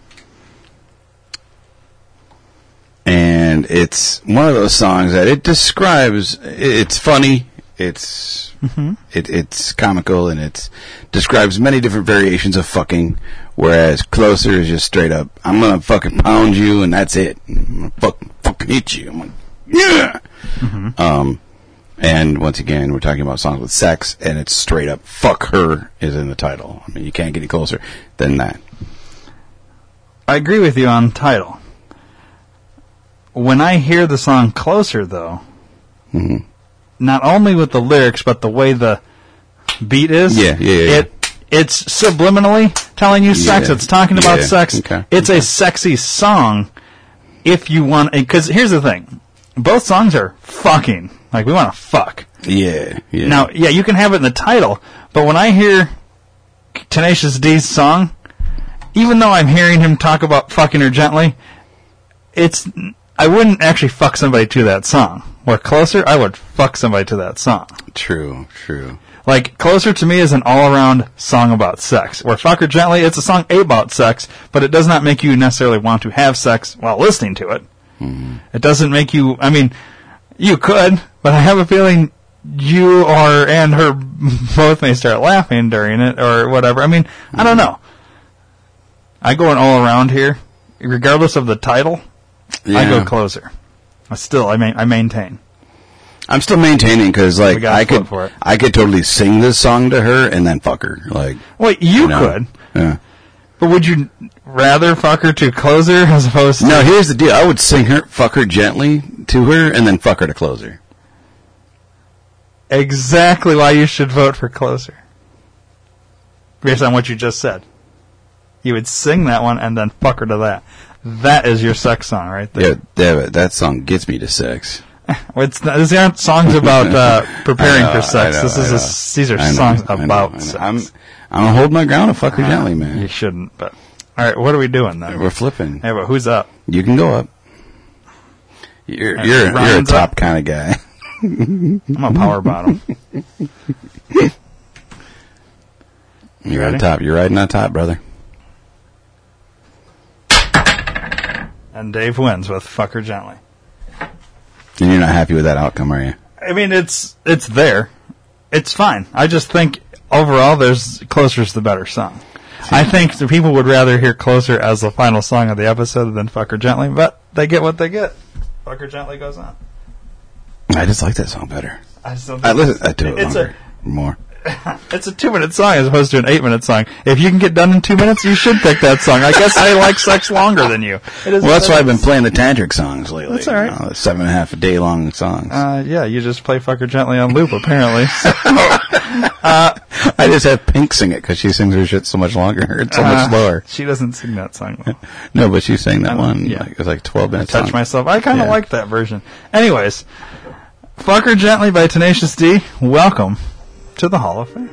and it's one of those songs that it describes. It's funny. It's Mhm. it, it's comical and it describes many different variations of fucking. Whereas closer is just straight up. I'm gonna fucking pound you and that's it. I'm gonna fucking fucking hit you. I'm like, yeah. Um, and once again, we're talking about songs with sex, and it's straight up "fuck her" is in the title. I mean, you can't get any closer than that. I agree with you on title. When I hear the song Closer, though, Mhm. not only with the lyrics, but the way the beat is, Yeah, yeah, yeah. it it's subliminally telling you sex. Yeah, It's talking about yeah, sex. okay, It's a sexy song. If you want, because here's the thing, both songs are fucking. Like we want to fuck. Yeah, yeah. Now, yeah, you can have it in the title, but when I hear Tenacious D's song, even though I'm hearing him talk about fucking her gently, it's I wouldn't actually fuck somebody to that song. Or closer, I would fuck somebody to that song. True, true. Like closer to me is an all-around song about sex. Where fuck her gently, it's a song about sex, but it does not make you necessarily want to have sex while listening to it. Mm-hmm. It doesn't make you. I mean, you could, but I have a feeling you or and her both may start laughing during it or whatever. I mean, I don't mm-hmm. know. I go an all around here, regardless of the title. I go closer. I still, I mean, I maintain. I'm still maintaining because like I could for it. I could totally sing this song to her and then fuck her. Like Wait, you, know? could, Yeah. but would you rather fuck her to closer as opposed to? No, here's the deal. I would sing her, fuck her gently to her, and then fuck her to closer. exactly why you should vote for closer. Based on what you just said. You would sing that one and then fuck her to that. That is your sex song right there. Yeah, that, that song gets me to sex. It's not, these aren't songs about uh, preparing know, for sex. Know, this is a, these are know, songs about sex. I'm I'm gonna hold my ground and fuck her gently, man. You shouldn't, but all right. What are we doing then? We're flipping. Hey, but who's up? You can go up. You're you're you're a top up? kind of guy. I'm a power bottom. You're ready? on top. You're riding on top, brother. And Dave wins with "Fuck Her Gently." And you're not happy with that outcome, are you? I mean, it's it's there. It's fine. I just think overall, there's "Closer's" the better song. I think the people would rather hear "Closer" as the final song of the episode than "Fuck Her Gently," but they get what they get. "Fuck Her Gently" goes on. I just like that song better. I I listen I to it It's a- longer, more. It's a two minute song as opposed to an eight minute song. If you can get done in two minutes, you should pick that song. I guess I like sex longer than you. It is Well, that's why I've been playing the tantric songs lately. That's all right. you know, the seven and a half a day long songs. Uh, yeah, you just play "Fuck Her Gently" on loop, apparently. I just have Pink sing it because she sings her shit so much longer. It's so Uh, much slower. She doesn't sing that song. Well. No, but she sang that I one. yeah. Like, it was like twelve I minutes. touch long. myself. I kind of Yeah. like that version. Anyways, "Fuck Her Gently" by Tenacious D. Welcome to the Hall of Fame.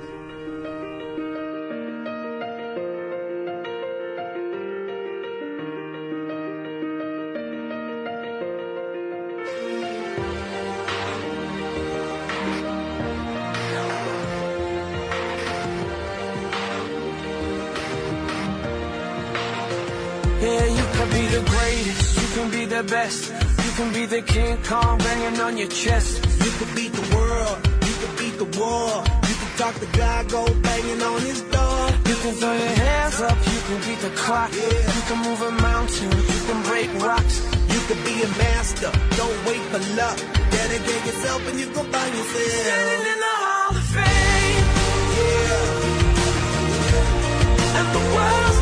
Yeah, you can be the greatest, you can be the best, you can be the King Kong banging on your chest. You can beat the world, the war. You can talk to God, go banging on his door. You can throw your hands up, you can beat the clock. You can move a mountain, you can break rocks. You can be a master, don't wait for luck. Dedicate yourself and you go find yourself. Standing in the Hall of Fame, Yeah, and the world's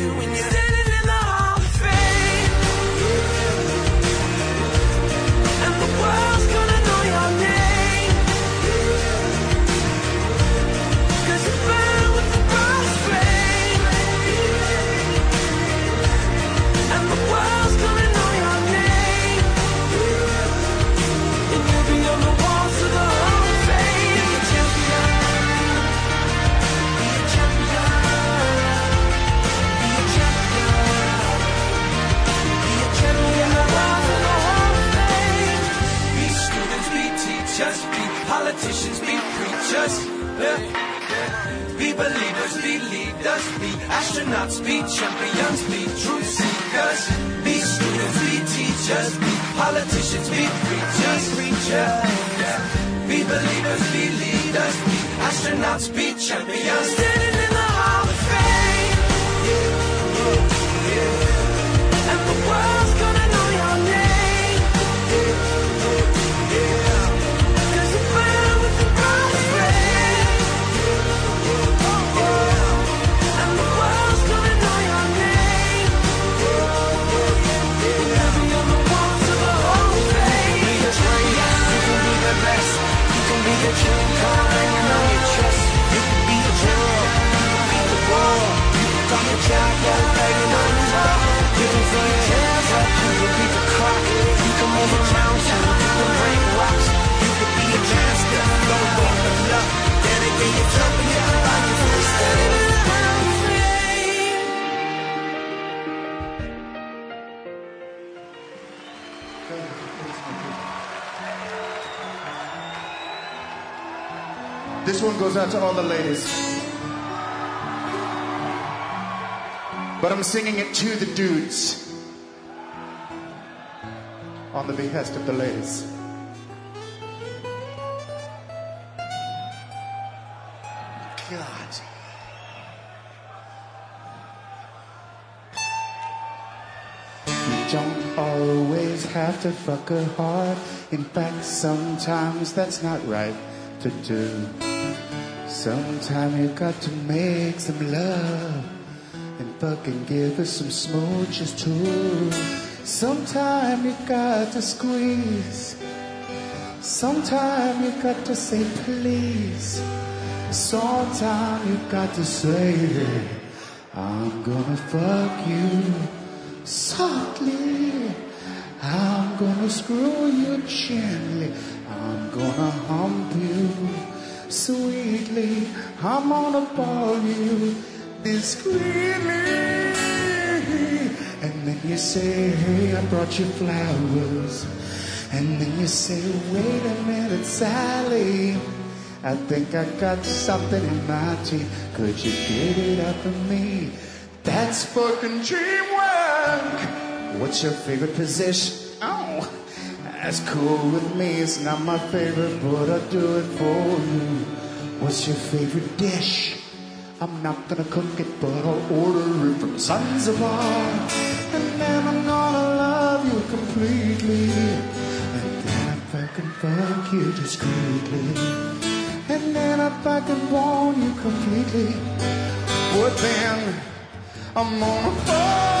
politicians, be preachers. Be believers, be leaders, be astronauts, be champions, be truth seekers. Be students, be teachers, be politicians, be preachers, preachers. Be believers, be leaders, be astronauts, be champions. Standing in the Hall of Fame. And the world's I'm singing it to the dudes on the behest of the ladies. God. You don't always have to fuck her hard. In fact, sometimes that's not right to do. Sometimes you got to make some love fucking give her some smooches too. Sometimes you got to squeeze. Sometimes you got to say please. Sometimes you got to say, I'm gonna fuck you softly. I'm gonna screw you gently. I'm gonna hump you sweetly. I'm gonna ball you discreetly. And then you say, hey, I brought you flowers. And then you say, wait a minute, Sally. I think I got something in my teeth. Could you get it up for me? That's fucking teamwork. What's your favorite position? Oh, that's cool with me. It's not my favorite, but I'll do it for you. What's your favorite dish? I'm not gonna cook it, but I'll order it from Zanzibar. And then I'm gonna love you completely. And then I fucking fuck you discreetly. And then I fucking bone you completely. But then I'm gonna fuck